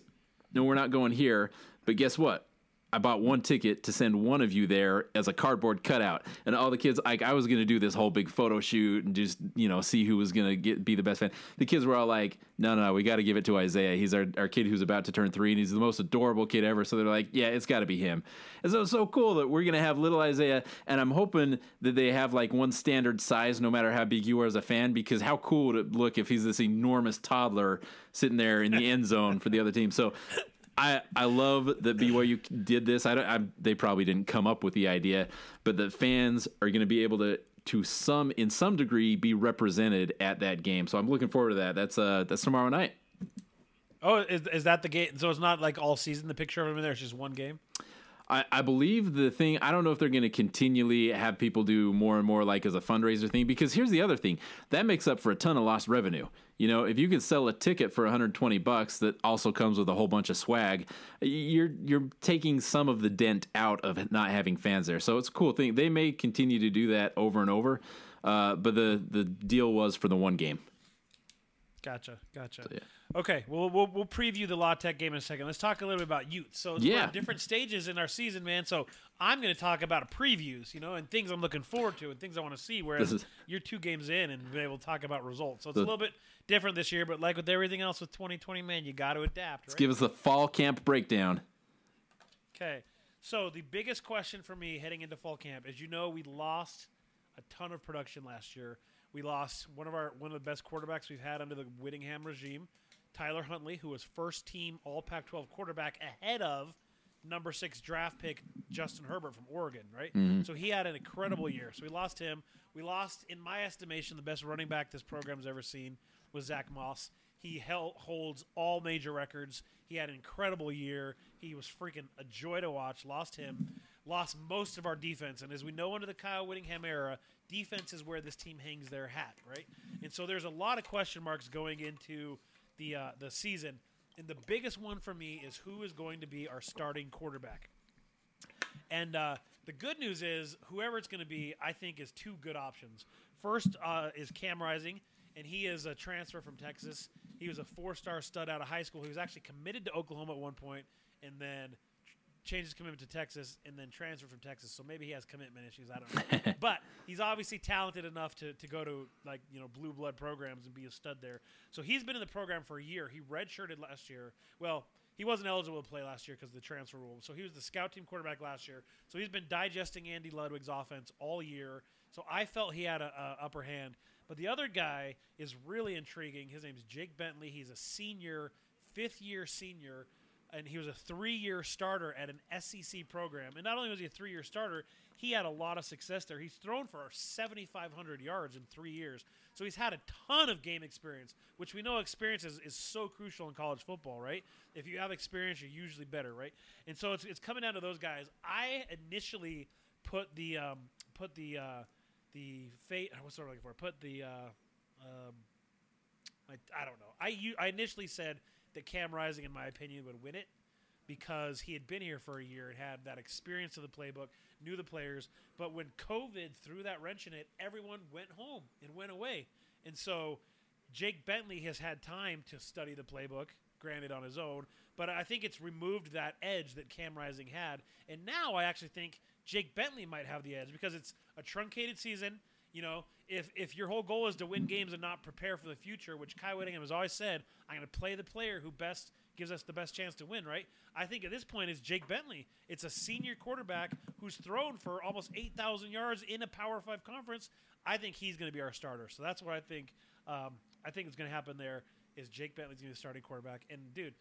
no, we're not going here, but guess what? I bought one ticket to send one of you there as a cardboard cutout, and all the kids. Like I was gonna do this whole big photo shoot and just you know see who was gonna get be the best fan. The kids were all like, "No, no, no we got to give it to Isaiah. He's our, our kid who's about to turn three, and he's the most adorable kid ever." So they're like, "Yeah, it's got to be him." And so it's so cool that we're gonna have little Isaiah, and I'm hoping that they have like one standard size, no matter how big you are as a fan, because how cool would it look if he's this enormous toddler sitting there in the end zone for the other team? So I I love that BYU did this. I don't. I, they probably didn't come up with the idea, but the fans are going to be able to to some in some degree be represented at that game. So I'm looking forward to that. That's uh that's tomorrow night. Oh, is, is that the game? So it's not like all season. The picture of him in there. It's just one game. I, I believe the thing. I don't know if they're going to continually have people do more and more like as a fundraiser thing. Because here's the other thing that makes up for a ton of lost revenue. You know, if you can sell a ticket for 120 bucks that also comes with a whole bunch of swag, you're you're taking some of the dent out of not having fans there. So it's a cool thing. They may continue to do that over and over, uh, but the the deal was for the one game. Gotcha, gotcha. yeah. Okay, well, we'll we'll preview the La Tech game in a second. Let's talk a little bit about youth. So Yeah. different stages in our season, man. So I'm going to talk about previews, you know, and things I'm looking forward to and things I want to see. Whereas is- you're two games in and be able to talk about results. So it's The- a little bit different this year. But like with everything else with 2020, man, you got to adapt. Right? Give us the fall camp breakdown. Okay. So the biggest question for me heading into fall camp, as you know, we lost a ton of production last year. We lost one of our one of the best quarterbacks we've had under the Whittingham regime, Tyler Huntley, who was first team All Pac-12 quarterback ahead of number six draft pick Justin Herbert from Oregon, right? Mm-hmm. So he had an incredible year. So we lost him. We lost, in my estimation, the best running back this program's ever seen was Zach Moss. He held, holds all major records. He had an incredible year. He was freaking a joy to watch. Lost him. Lost most of our defense. And as we know, under the Kyle Whittingham era, defense is where this team hangs their hat, right? And so there's a lot of question marks going into the uh, the season. And the biggest one for me is who is going to be our starting quarterback. And uh, the good news is, whoever it's going to be, I think, is two good options. First uh, is Cam Rising, and he is a transfer from Texas. He was a four-star stud out of high school. He was actually committed to Oklahoma at one point, and then changed his commitment to Texas, and then transferred from Texas. So maybe he has commitment issues. I don't know, but he's obviously talented enough to, to go to like you know blue blood programs and be a stud there. So he's been in the program for a year. He redshirted last year. Well, he wasn't eligible to play last year because of the transfer rule. So he was the scout team quarterback last year. So he's been digesting Andy Ludwig's offense all year. So I felt he had a, a upper hand. But the other guy is really intriguing. His name's Jake Bentley. He's a senior, fifth year senior and he was a three-year starter at an SEC program. And not only was he a three-year starter, he had a lot of success there. He's thrown for 7,500 yards in three years, so he's had a ton of game experience, which we know experience is, is so crucial in college football, right? If you have experience, you're usually better, right? And so it's, it's coming down to those guys. I initially put the um, put the uh, the fate. What's what I'm looking for? Put the uh, um, I, I don't know. I I initially said that Cam Rising, in my opinion, would win it because he had been here for a year and had that experience of the playbook, knew the players. But when COVID threw that wrench in it, everyone went home and went away. And so Jake Bentley has had time to study the playbook, granted on his own, but I think it's removed that edge that Cam Rising had. And now I actually think Jake Bentley might have the edge because it's a truncated season. You know, if if your whole goal is to win games and not prepare for the future, which Kyle Whittingham has always said, I'm going to play the player who best gives us the best chance to win, right? I think at this point is Jake Bentley. It's a senior quarterback who's thrown for almost 8,000 yards in a Power Five conference. I think he's going to be our starter. So that's what I think. Um, I think is going to happen there. Is Jake Bentley's going to be the starting quarterback? And dude,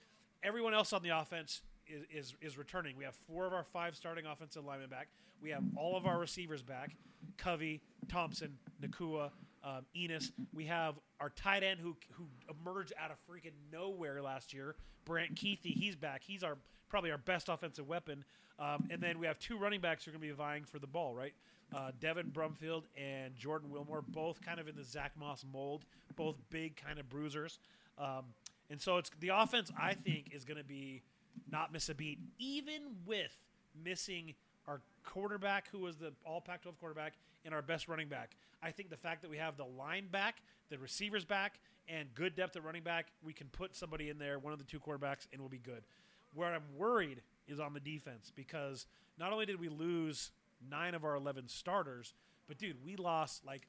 everyone else on the offense is, is, is returning. We have four of our five starting offensive linemen back. We have all of our receivers back: Covey, Thompson, Nacua, um, Enis. We have our tight end who who emerged out of freaking nowhere last year, Brant Kuithe. He's back. He's our probably our best offensive weapon. Um, and then we have two running backs who are going to be vying for the ball, right? Uh, Devin Brumfield and Jordan Wilmore, both kind of in the Zach Moss mold, both big kind of bruisers. Um, and so it's the offense. I think is going to be not miss a beat, even with missing our quarterback, who was the All Pac-12 quarterback, and our best running back. I think the fact that we have the line back, the receivers back, and good depth at running back, we can put somebody in there, one of the two quarterbacks, and we'll be good. Where I'm worried is on the defense because not only did we lose nine of our 11 starters, but dude, we lost like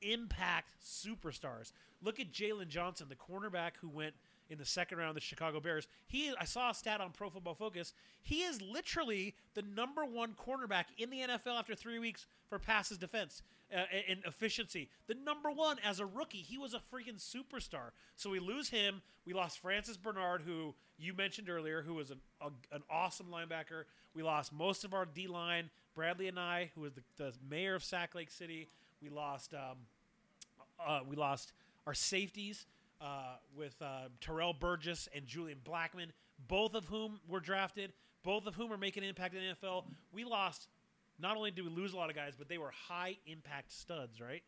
impact superstars. Look at Jalen Johnson, the cornerback who went in the second round of the Chicago Bears. He, I saw a stat on Pro Football Focus. He is literally the number one cornerback in the NFL after three weeks for passes defense uh, and efficiency. The number one as a rookie. He was a freaking superstar. So we lose him. We lost Francis Bernard, who you mentioned earlier, who was an, a, an awesome linebacker. We lost most of our D line. Bradlee Anae, who was the, the mayor of Sac Lake City. We lost. Um, uh, we lost our safeties uh, with uh, Terrell Burgess and Julian Blackmon, both of whom were drafted, both of whom are making an impact in the NFL. We lost. Not only did we lose a lot of guys, but they were high impact studs, right?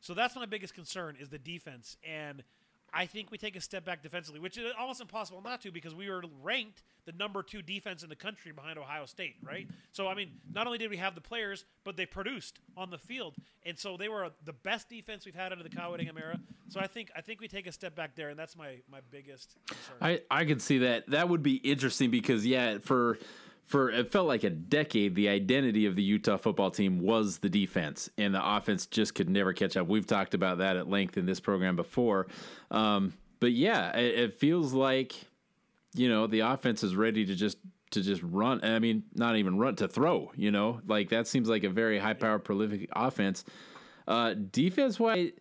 So that's my biggest concern is the defense, and I think we take a step back defensively, which is almost impossible not to because we were ranked the number two defense in the country behind Ohio State, right? So, I mean, not only did we have the players, but they produced on the field, and so they were the best defense we've had under the Kyle Whittingham era. So, I think I think we take a step back there, and that's my my biggest concern. I I could see that. That would be interesting because yeah, for for it felt like a decade the identity of the Utah football team was the defense and the offense just could never catch up. We've talked about that at length in this program before. Um, but yeah, it, it, feels like you know the offense is ready to just to just run. I mean, not even run to throw. You know, like that seems like a very high power prolific offense. Uh, defense wise,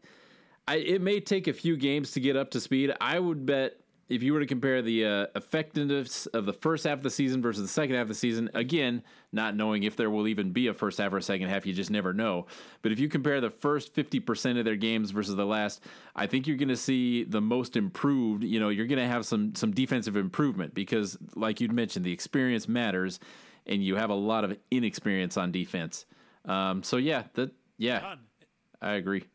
it may take a few games to get up to speed. I would bet if you were to compare the uh, effectiveness of the first half of the season versus the second half of the season, again, not knowing if there will even be a first half or a second half, you just never know. But if you compare the first 50% of their games versus the last, I think you're going to see the most improved. You know, you're going to have some some defensive improvement because, like you'd mentioned, the experience matters, and you have a lot of inexperience on defense. Um, so yeah, that yeah, I agree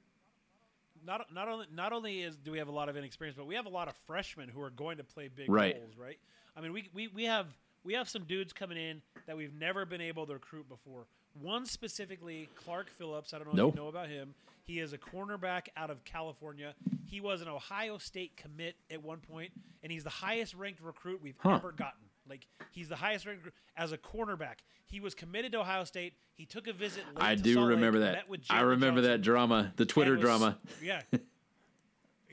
not not only not only is do we have a lot of inexperience, but we have a lot of freshmen who are going to play big right. roles, right? I mean, we, we we have we have some dudes coming in that we've never been able to recruit before. One specifically, Clark Phillips. I don't know nope. if you know about him. He is a cornerback out of California. He was an Ohio State commit at one point, and he's the highest ranked recruit we've huh. ever gotten. Like he's the highest ranked as a cornerback. He was committed to Ohio State. He took a visit. I do remember Lake, that. I remember Johnson, that drama, the Twitter was, drama. Yeah,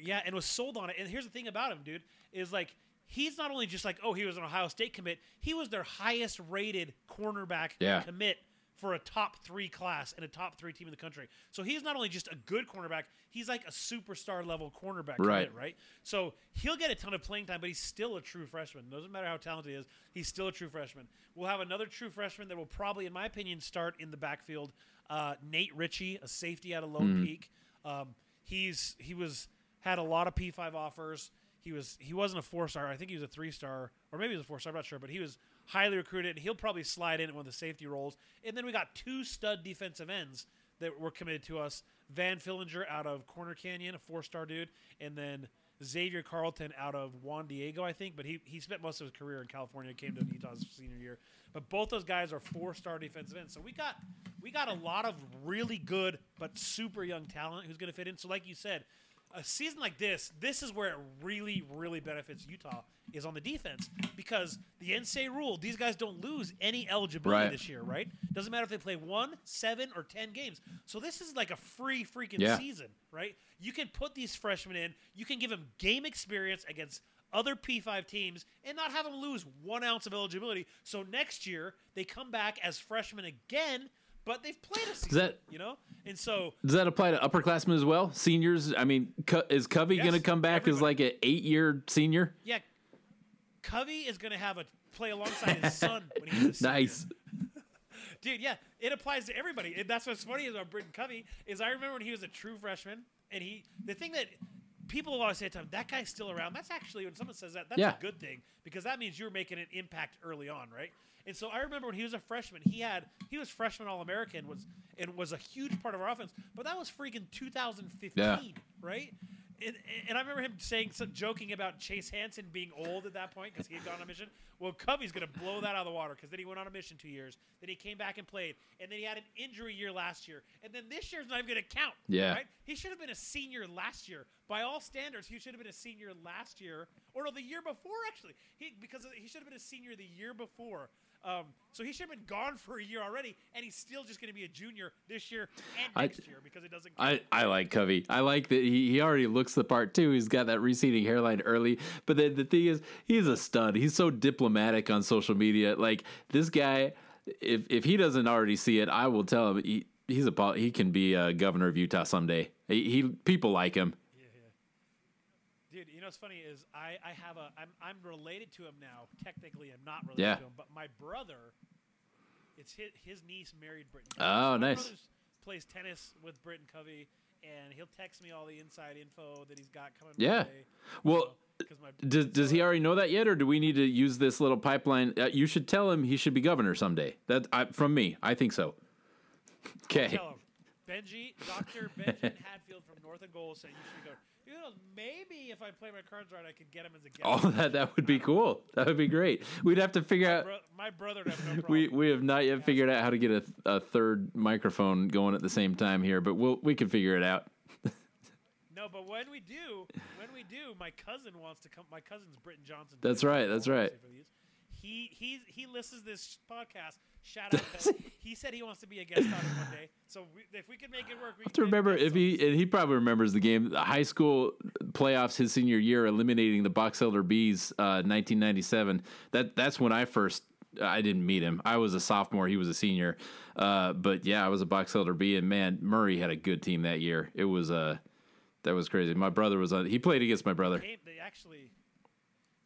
yeah, and was sold on it. And here's the thing about him, dude, is like he's not only just like oh he was an Ohio State commit. He was their highest rated cornerback yeah. commit for a top three class and a top three team in the country. So he's not only just a good cornerback, he's like a superstar level cornerback, Right. commit, right? So he'll get a ton of playing time, but he's still a true freshman. Doesn't matter how talented he is, he's still a true freshman. We'll have another true freshman that will probably, in my opinion, start in the backfield. Uh, Nate Ritchie, a safety out of Lone Peak. Um, he's he was had a lot of P five offers. He was he wasn't a four star. I think he was a three star, or maybe he was a four star. I'm not sure, but he was highly recruited. and He'll probably slide in at one of the safety roles. And then we got two stud defensive ends that were committed to us: Van Fillinger out of Corner Canyon, a four star dude, and then Xavier Carlton out of Juan Diego, I think. But he he spent most of his career in California. Came to Utah's senior year. But both those guys are four star defensive ends. So we got we got a lot of really good but super young talent who's going to fit in. So like you said a season like this, this is where it really, really benefits Utah is on the defense because the NCAA rule, these guys don't lose any eligibility Right. this year, right? Doesn't matter if they play one, seven, or ten games. So this is like a free freaking Yeah. season, right? You can put these freshmen in, you can give them game experience against other P5 teams and not have them lose one ounce of eligibility. So next year they come back as freshmen again, but they've played a season, that- you know? And so Does that apply to upperclassmen as well? Seniors? I mean, Co- is Covey Yes, going to come back as like an eight year senior? Yeah, Covey is going to have a play alongside his son when he's a. Nice. dude. Yeah, it applies to everybody, and that's what's funny about Britain Covey is I remember when he was a true freshman, and he the thing that people always say to him that guy's still around. That's actually when someone says that, that's Yeah. a good thing because that means you're making an impact early on, right? And so I remember when he was a freshman, he had he was freshman All American was and was a huge part of our offense, but that was freaking 2015, Yeah. right? And, and I remember him saying, some, joking about Chase Hansen being old at that point because he had gone on a mission. Well, Covey's going to blow that out of the water because then he went on a mission two years. Then he came back and played. And then he had an injury year last year. And then this year's not even going to count. Yeah. Right? He should have been a senior last year. By all standards, he should have been a senior last year. Or no, the year before, actually. He, because he should have been a senior the year before. Um, so he should have been gone for a year already. And he's still just going to be a junior this year and I- next year because it doesn't count. I, I like Covey. I like that he, he already looks the part too. He's got that receding hairline early. But then the thing is, he's a stud. He's so diplomatic on social media. Like this guy, if if he doesn't already see it, I will tell him he, he's a he can be a governor of Utah someday. He, he people like him. Yeah, yeah. Dude, you know what's funny is I, I have a I'm I'm related to him now. Technically, I'm not related Yeah. to him, but my brother, it's his, his niece married Britain. Oh, my nice. plays tennis with Britain Covey, and he'll text me all the inside info that he's got coming. Yeah. Well, Does, does he already know that yet, or do we need to use this little pipeline? Uh, you should tell him he should be governor someday. That I, from me, I think so. Okay. tell him. Benji, Dr. Benjamin Hadfield from Northern Goal said you should go. Maybe if I play my cards right, I could get him as a guest. Oh, that that would be cool. That would be great. We'd have to figure out. Bro- my brother would have no. We we have not yet figured out how to get a, a third microphone going at the same time here, but we'll we can figure it out. No, but when we do, when we do, my cousin wants to come. My cousin's Britton Johnson. That's right, that's right. He he he listens to this podcast. Shout out! To, he said he wants to be a guest on it one day. So we, if we can make it work, we have to remember if he and he probably remembers the game, the high school playoffs his senior year, eliminating the Box Elder Bees, uh, 1997. That that's when I first. I didn't meet him. I was a sophomore. He was a senior. Uh, but yeah, I was a Box Elder Bee, and man, Murray had a good team that year. It was uh, that was crazy. My brother was on. He played against my brother. They actually,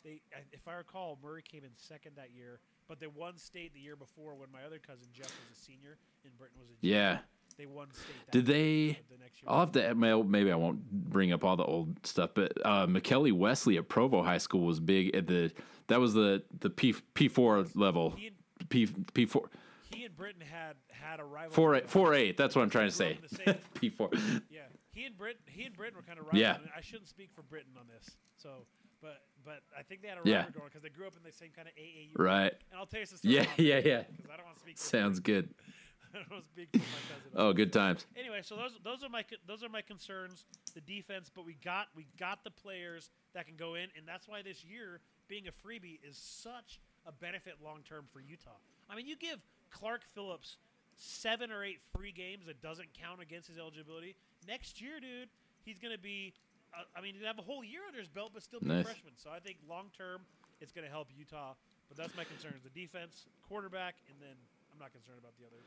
they if I recall, Murray came in second that year, but they won state the year before when my other cousin Jeff was a senior and Britain was a junior. Yeah. They won state. That Did they? The next year. I'll have to. Maybe I won't bring up all the old stuff, but uh, McKelly Wesley at Provo High School was big at the. That was the the P P four level. He and- P P four he and Britton had had a rival. four eight four eight. That's what I'm trying to say. up in the same- P four. Yeah, he and Britain, he and Britain were kind of rivals. Yeah. I shouldn't speak for Britain on this. So, but but I think they had a Yeah. rivalry going because they grew up in the same kind of AAU. Right. And I'll tell you some story. Yeah, yeah, yeah. Because I don't want to speak. Sounds good. I don't want to speak for my cousin. Oh, good times. Anyway, so those those are my those are my concerns. The defense, but we got we got the players that can go in, and that's why this year being a freebie is such a benefit long term for Utah. I mean, you give Clark Phillips seven or eight free games that doesn't count against his eligibility. Next year, dude, he's going to be. Uh, I mean, gonna have a whole year under his belt, but still be a freshman. So I think long term, it's going to help Utah. But that's my concerns: the defense, quarterback, and then I'm not concerned about the other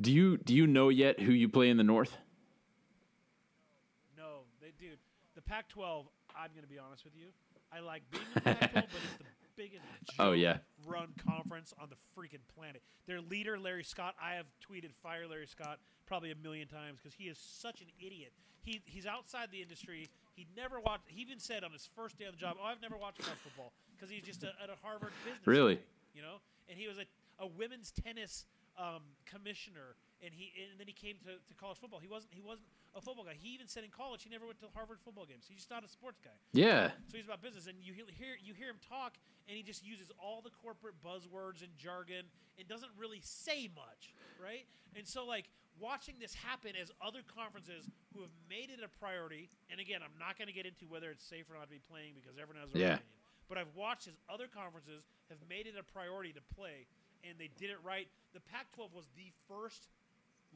Do you do you know yet who you play in the North? No, they, dude. The Pac-12. I'm going to be honest with you. I like being in the Pac-12, but it's the biggest Oh, yeah. run conference on the freaking planet. Their leader, Larry Scott. I have tweeted fire Larry Scott probably a million times because he is such an idiot. He he's outside the industry. He never watched. He even said on his first day on the job, "Oh, I've never watched college football because he's just a, at a Harvard business." Really? guy, you know, and he was a, a women's tennis um, commissioner, and he and then he came to, to college football. He wasn't he wasn't a football guy. He even said in college he never went to Harvard football games. He's just not a sports guy. Yeah. So he's about business, and you hear you hear him talk, and he just uses all the corporate buzzwords and jargon, and doesn't really say much, right? And so like watching this happen as other conferences who have made it a priority, and again, I'm not going to get into whether it's safe or not to be playing because everyone has their Yeah. opinion. But I've watched as other conferences have made it a priority to play, and they did it right. The Pac-12 was the first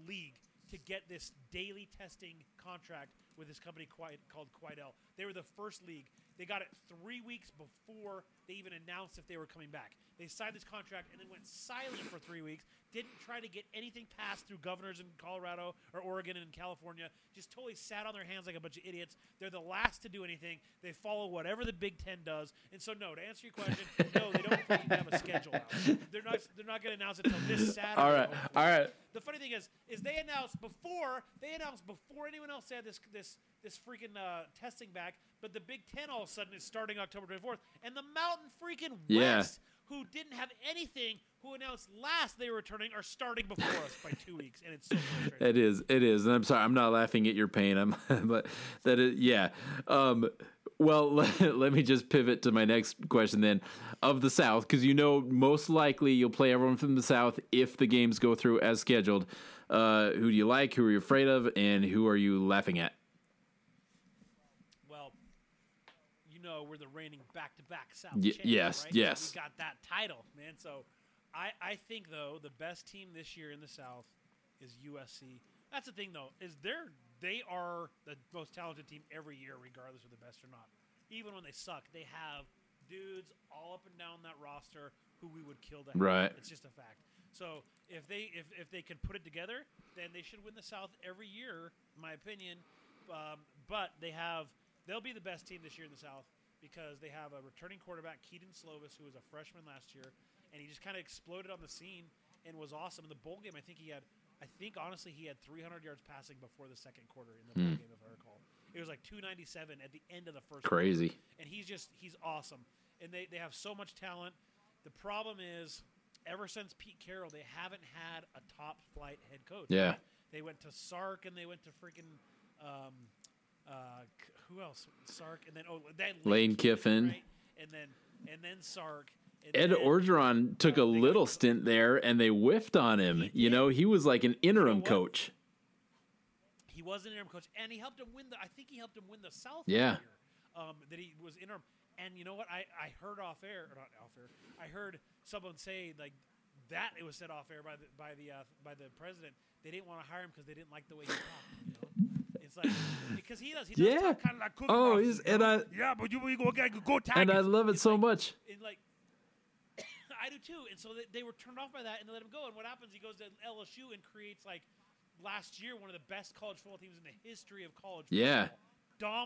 league to get this daily testing contract with this company called Quidel. They were the first league. They got it three weeks before they even announced if they were coming back. They signed this contract and then went silent for three weeks. Didn't try to get anything passed through governors in Colorado or Oregon and California. Just totally sat on their hands like a bunch of idiots. They're the last to do anything. They follow whatever the Big Ten does. And so, no, to answer your question, no, they don't have a schedule out. They're not. They're not going to announce it until this Saturday. All right. hopefully. All right. The funny thing is, is they announced before they announced before anyone else had this this this freaking uh, testing back. But the Big Ten all of a sudden is starting October 24th, and the Mountain freaking Yeah. West, who didn't have anything, who announced last they were returning, are starting before us by two weeks, and it's so frustrating. It is. It is. And I'm sorry. I'm not laughing at your pain. I'm, but that is. Yeah. Um, well, let, let me just pivot to my next question then. Of the South, because you know most likely you'll play everyone from the South if the games go through as scheduled. Uh, who do you like? Who are you afraid of? And who are you laughing at? Well, we're the reigning back-to-back South Y- champs, yes, right? yes. So we got that title, man. So I, I think though the best team this year in the South is USC. That's the thing though is they're they are the most talented team every year, regardless of the best or not. Even when they suck, they have dudes all up and down that roster who we would kill to have. Right. It's just a fact. So if they if, if they can put it together, then they should win the South every year, in my opinion. Um, but they have they'll be the best team this year in the South because they have a returning quarterback, Kedon Slovis, who was a freshman last year, and he just kind of exploded on the scene and was awesome in the bowl game. I think he had, I think honestly, he had 300 yards passing before the second quarter in the bowl game, if I recall. It was like 297 at the end of the first. quarter Crazy. and he's just he's awesome. And they, they have so much talent. The problem is, ever since Pete Carroll, they haven't had a top flight head coach. Yeah. They went to Sark and they went to freaking um, uh, who else? Sark and then oh then Lane Kiffin. right? and then and then Sark. And Ed then- Orgeron took a little stint there, and they whiffed on him. You know, he was like an interim what? coach. He was an interim coach, and he helped him win the. I think he helped him win the South. Yeah. that year, um, that he was interim, and you know what? I, I heard off air, or not off air. I heard someone say like that. It was said off air by the by the uh, by the president. They didn't want to hire him because they didn't like the way he talked. You know, it's like because he does. He does Yeah. talk kind of like Cookie Oh, he's and know? I yeah, but you, you go go go Tigers. and I love it It's so like- much. and like I do too. And so they, they were turned off by that, and they let him go. And what happens? He goes to LSU and creates like last year one of the best college football teams in the history of college. Yeah. football.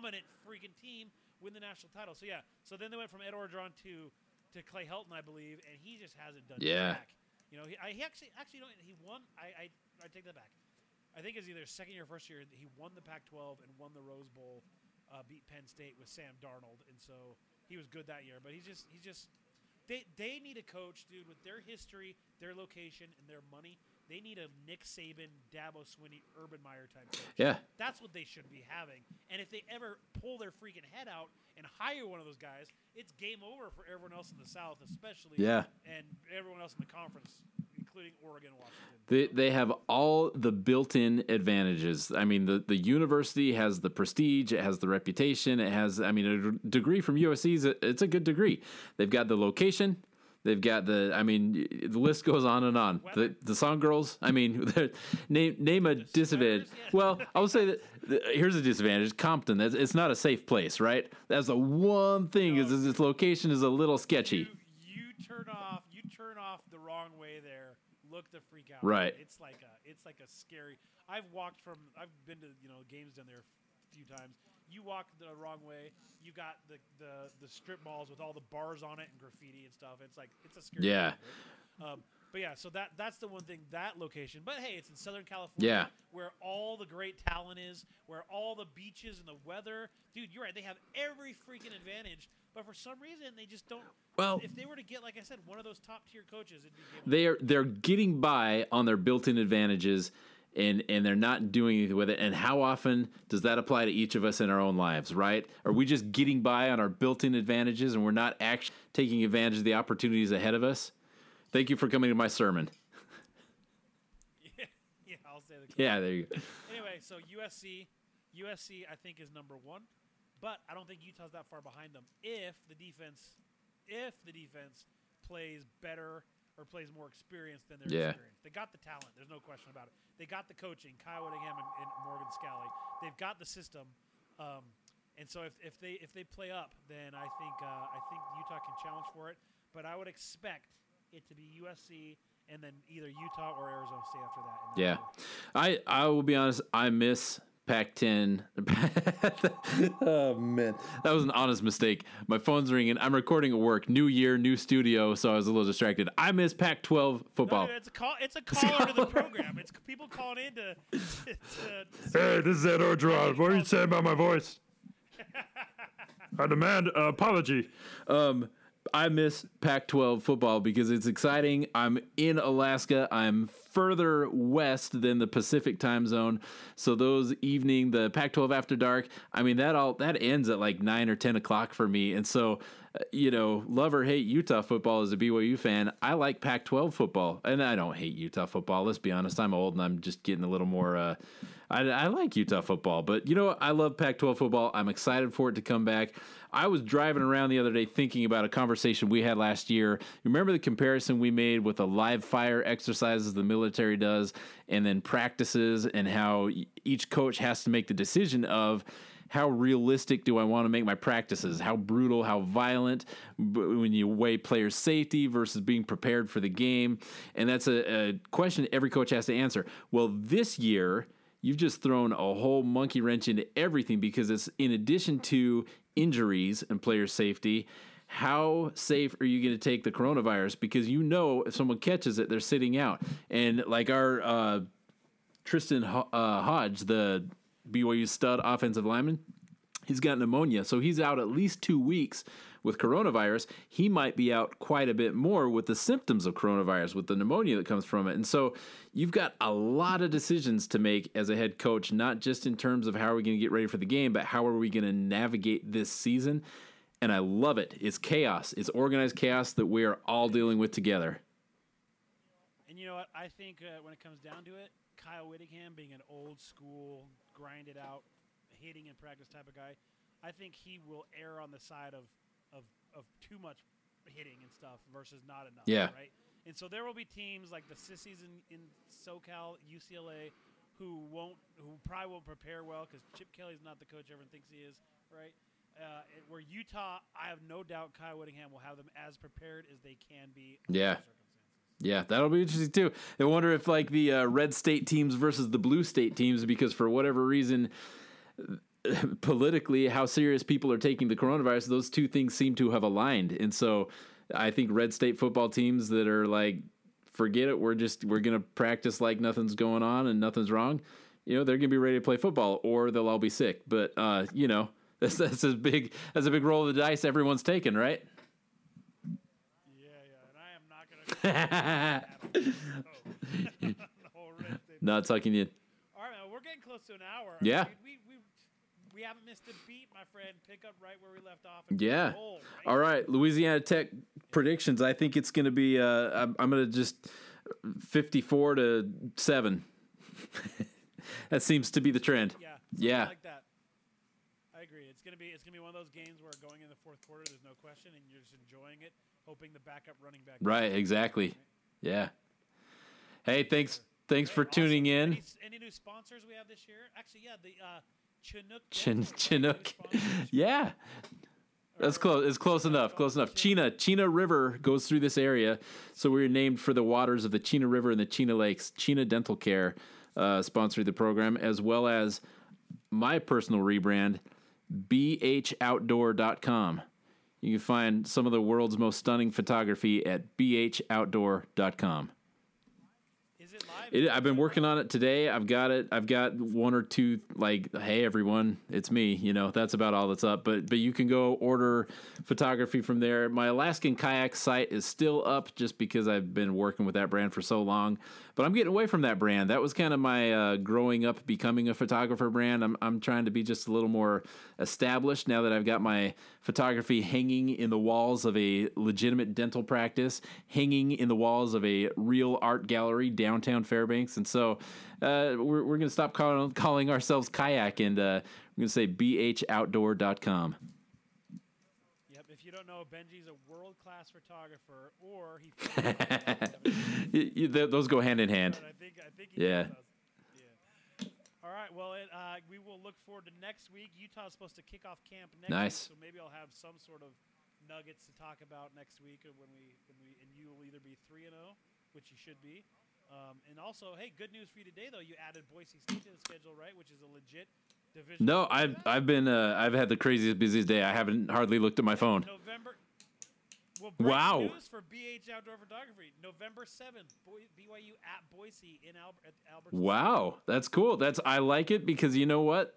dominant freaking team, win the national title. So yeah, so then they went from Ed Orgeron to to Clay Helton, I believe, and he just hasn't done Yeah. jack. You know, he, I, he actually actually don't, he won. I, I I take that back. I think it's either second year, or first year. He won the Pac-12 and won the Rose Bowl, uh, beat Penn State with Sam Darnold, and so he was good that year. But he's just he's just they they need a coach, dude, with their history, their location, and their money. They need a Nick Saban, Dabo Swinney, Urban Meyer type coach. Yeah. That's what they should be having. And if they ever pull their freaking head out and hire one of those guys, it's game over for everyone else in the South, especially Yeah. and everyone else in the conference, including Oregon, Washington. They they have all the built-in advantages. I mean, the, the university has the prestige, it has the reputation, it has. I mean, a degree from USC is a, it's a good degree. They've got the location. They've got the. I mean, the list goes on and on. The the song girls. I mean, name name a disadvantage. Well, I will say that the, here's a disadvantage. Compton. That's, it's not a safe place, right? That's the one thing is, is its location is a little sketchy. You, you turn off you turn off the wrong way there look the freak out. Right. It's like a it's like a scary. I've walked from I've been to you know games down there a few times. You walk the wrong way, you got the the the strip malls with all the bars on it and graffiti and stuff. It's like it's a scary. Yeah. right? Um, but yeah, so that that's the one thing that location. But hey, it's in Southern California, Yeah. where all the great talent is, where all the beaches and the weather. Dude, you're right. They have every freaking advantage, but for some reason they just don't. Well- if they were to get, like I said, one of those top tier coaches, it'd be they are they're getting by on their built-in advantages and and they're not doing anything with it. And how often does that apply to each of us in our own lives right? Are we just getting by on our built-in advantages and we're not actually taking advantage of the opportunities ahead of us? Thank you for coming to my sermon. Yeah, yeah, I'll say the. yeah there you go. Anyway, so USC, USC, I think is number one, but I don't think Utah's that far behind them. If the defense, if the defense plays better or plays more experienced than their Yeah. experience, they got the talent. There's no question about it. They got the coaching, Kyle Whittingham and, and Morgan Scalley. They've got the system. Um, and so if, if they if they play up, then I think uh, I think Utah can challenge for it. But I would expect it to be USC and then either Utah or Arizona State after that. that yeah i i will be honest i miss Pac-10. oh man, that was an honest mistake. My phone's ringing. I'm recording at work. New year, new studio, so I was a little distracted. I miss Pac-12 football. No, it's a call. It's a caller to the program. It's people calling in to. to, to Hey, this is Ed Orgeron. What are you saying about my voice? I demand an apology. Um, I miss Pac 12 football because it's exciting. I'm in Alaska. I'm further west than the Pacific time zone. So those evening, the Pac 12 after dark, I mean, that all that ends at like nine or 10 o'clock for me. And so, you know, love or hate Utah football as a BYU fan, I like Pac 12 football. And I don't hate Utah football. Let's be honest. I'm old and I'm just getting a little more. Uh, I, I like Utah football, but you know? I love Pac 12 football. I'm excited for it to come back. I was driving around the other day thinking about a conversation we had last year. Remember the comparison we made with the live fire exercises the military does, and then practices, and how each coach has to make the decision of how realistic do I want to make my practices? How brutal, how violent when you weigh player safety versus being prepared for the game? And that's a, a question every coach has to answer. Well, this year, you've just thrown a whole monkey wrench into everything because it's in addition to injuries and player safety. How safe are you going to take the coronavirus? Because you know if someone catches it, they're sitting out. And like our uh, Tristan Ho- uh, Hodge, the BYU stud offensive lineman, he's got pneumonia, so he's out at least two weeks with coronavirus. He might be out quite a bit more with the symptoms of coronavirus, with the pneumonia that comes from it. And so you've got a lot of decisions to make as a head coach, not just in terms of how are we going to get ready for the game, but how are we going to navigate this season. And I love it. It's chaos. It's organized chaos that we are all dealing with together. and you know what? I think uh, when it comes down to it, Kyle Whittingham being an old school, grinded out, hitting and practice type of guy, I think he will err on the side of of, of too much hitting and stuff versus not enough. Yeah. Right. And so there will be teams like the sissies in, in SoCal, UCLA, who won't, who probably won't prepare well because Chip Kelly's not the coach everyone thinks he is. Right. Uh, where Utah, I have no doubt Kyle Whittingham will have them as prepared as they can be. under Yeah. Yeah, that'll be interesting too. I wonder if like the uh, red state teams versus the blue state teams, because for whatever reason, politically, how serious people are taking the coronavirus, those two things seem to have aligned, and so I think red state football teams that are like, forget it, we're just we're gonna practice like nothing's going on and nothing's wrong. You know, they're gonna be ready to play football, or they'll all be sick. But uh, you know, that's that's a big that's a big roll of the dice everyone's taking, right? Yeah, yeah, and I am not gonna. no, red tape. Not sucking you. All right, man, we're getting close to an hour. Yeah. We, we we haven't missed a beat, my friend. Pick up right where we left off. and Yeah. roll, right? All right, Louisiana Tech predictions. I think it's going to be. Uh, I'm, I'm going to just fifty-four to seven. that seems to be the trend. Yeah. Yeah. Like that. I agree. It's gonna be it's gonna be one of those games where going in the fourth quarter, there's no question, and you're just enjoying it, hoping the backup running back. Right. Exactly. Yeah. Hey, thanks. Thanks for Awesome. tuning in. Any, any new sponsors we have this year? Actually, yeah, the uh, Chinook. Chin, Chinook. Yeah. That's close. It's close enough. Close enough. Chena Chena River goes through this area, so we are named for the waters of the Chena River and the Chena Lakes. Chena Dental Care uh, sponsored the program, as well as my personal rebrand, bhoutdoor.com. You can find some of the world's most stunning photography at bhoutdoor.com. Is it live? It, I've been working on it today. I've got it. I've got one or two like, hey everyone, it's me. You know, that's about all that's up. But but you can go order photography from there. My Alaskan kayak site is still up just because I've been working with that brand for so long. But I'm getting away from that brand. That was kind of my uh, growing up, becoming a photographer brand. I'm I'm trying to be just a little more established now that I've got my photography hanging in the walls of a legitimate dental practice, hanging in the walls of a real art gallery downtown Fairbanks. And so uh, we're, we're to stop calling, calling ourselves Kayak and uh, we're to say bhoutdoor.com. Don't know, Benji's a world class photographer, or he. Y- y- th- those go hand in hand. I think I think Yeah. Yeah. All right. Well, it, uh, we will look forward to next week. Utah's supposed to kick off camp next Nice. week, so maybe I'll have some sort of nuggets to talk about next week when we when we and you will either be three and zero, which you should be. Um, and also, hey, good news for you today though. You added Boise State to the schedule, right? Which is a legit. No, I've. I've been uh, I've had the craziest busiest day. I haven't hardly looked at my phone. November. Well, Wow. news for BH Outdoor Photography, November seventh, BYU at Boise in Albert. Albert Wow, that's cool. That's I like it because you know what?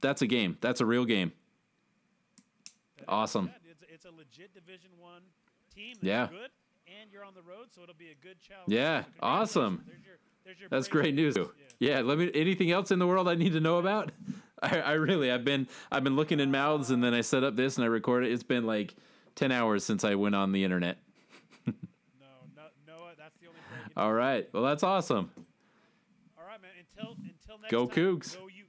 That's a game. That's a real game. Awesome. Yeah, it's, it's a legit Division One team. That's Yeah. good, and you're on the road, so it'll be a good challenge. Yeah, So awesome. There's your, there's your That's great news. Yeah. Yeah, let me. Anything else in the world I need to know about? I, I really, I've been, I've been looking in mouths, and then I set up this and I record it. It's been like ten hours since I went on the internet. No, no, that's the only. All right, well that's awesome. All right, man. Until until next Go time, Cougs. Go you.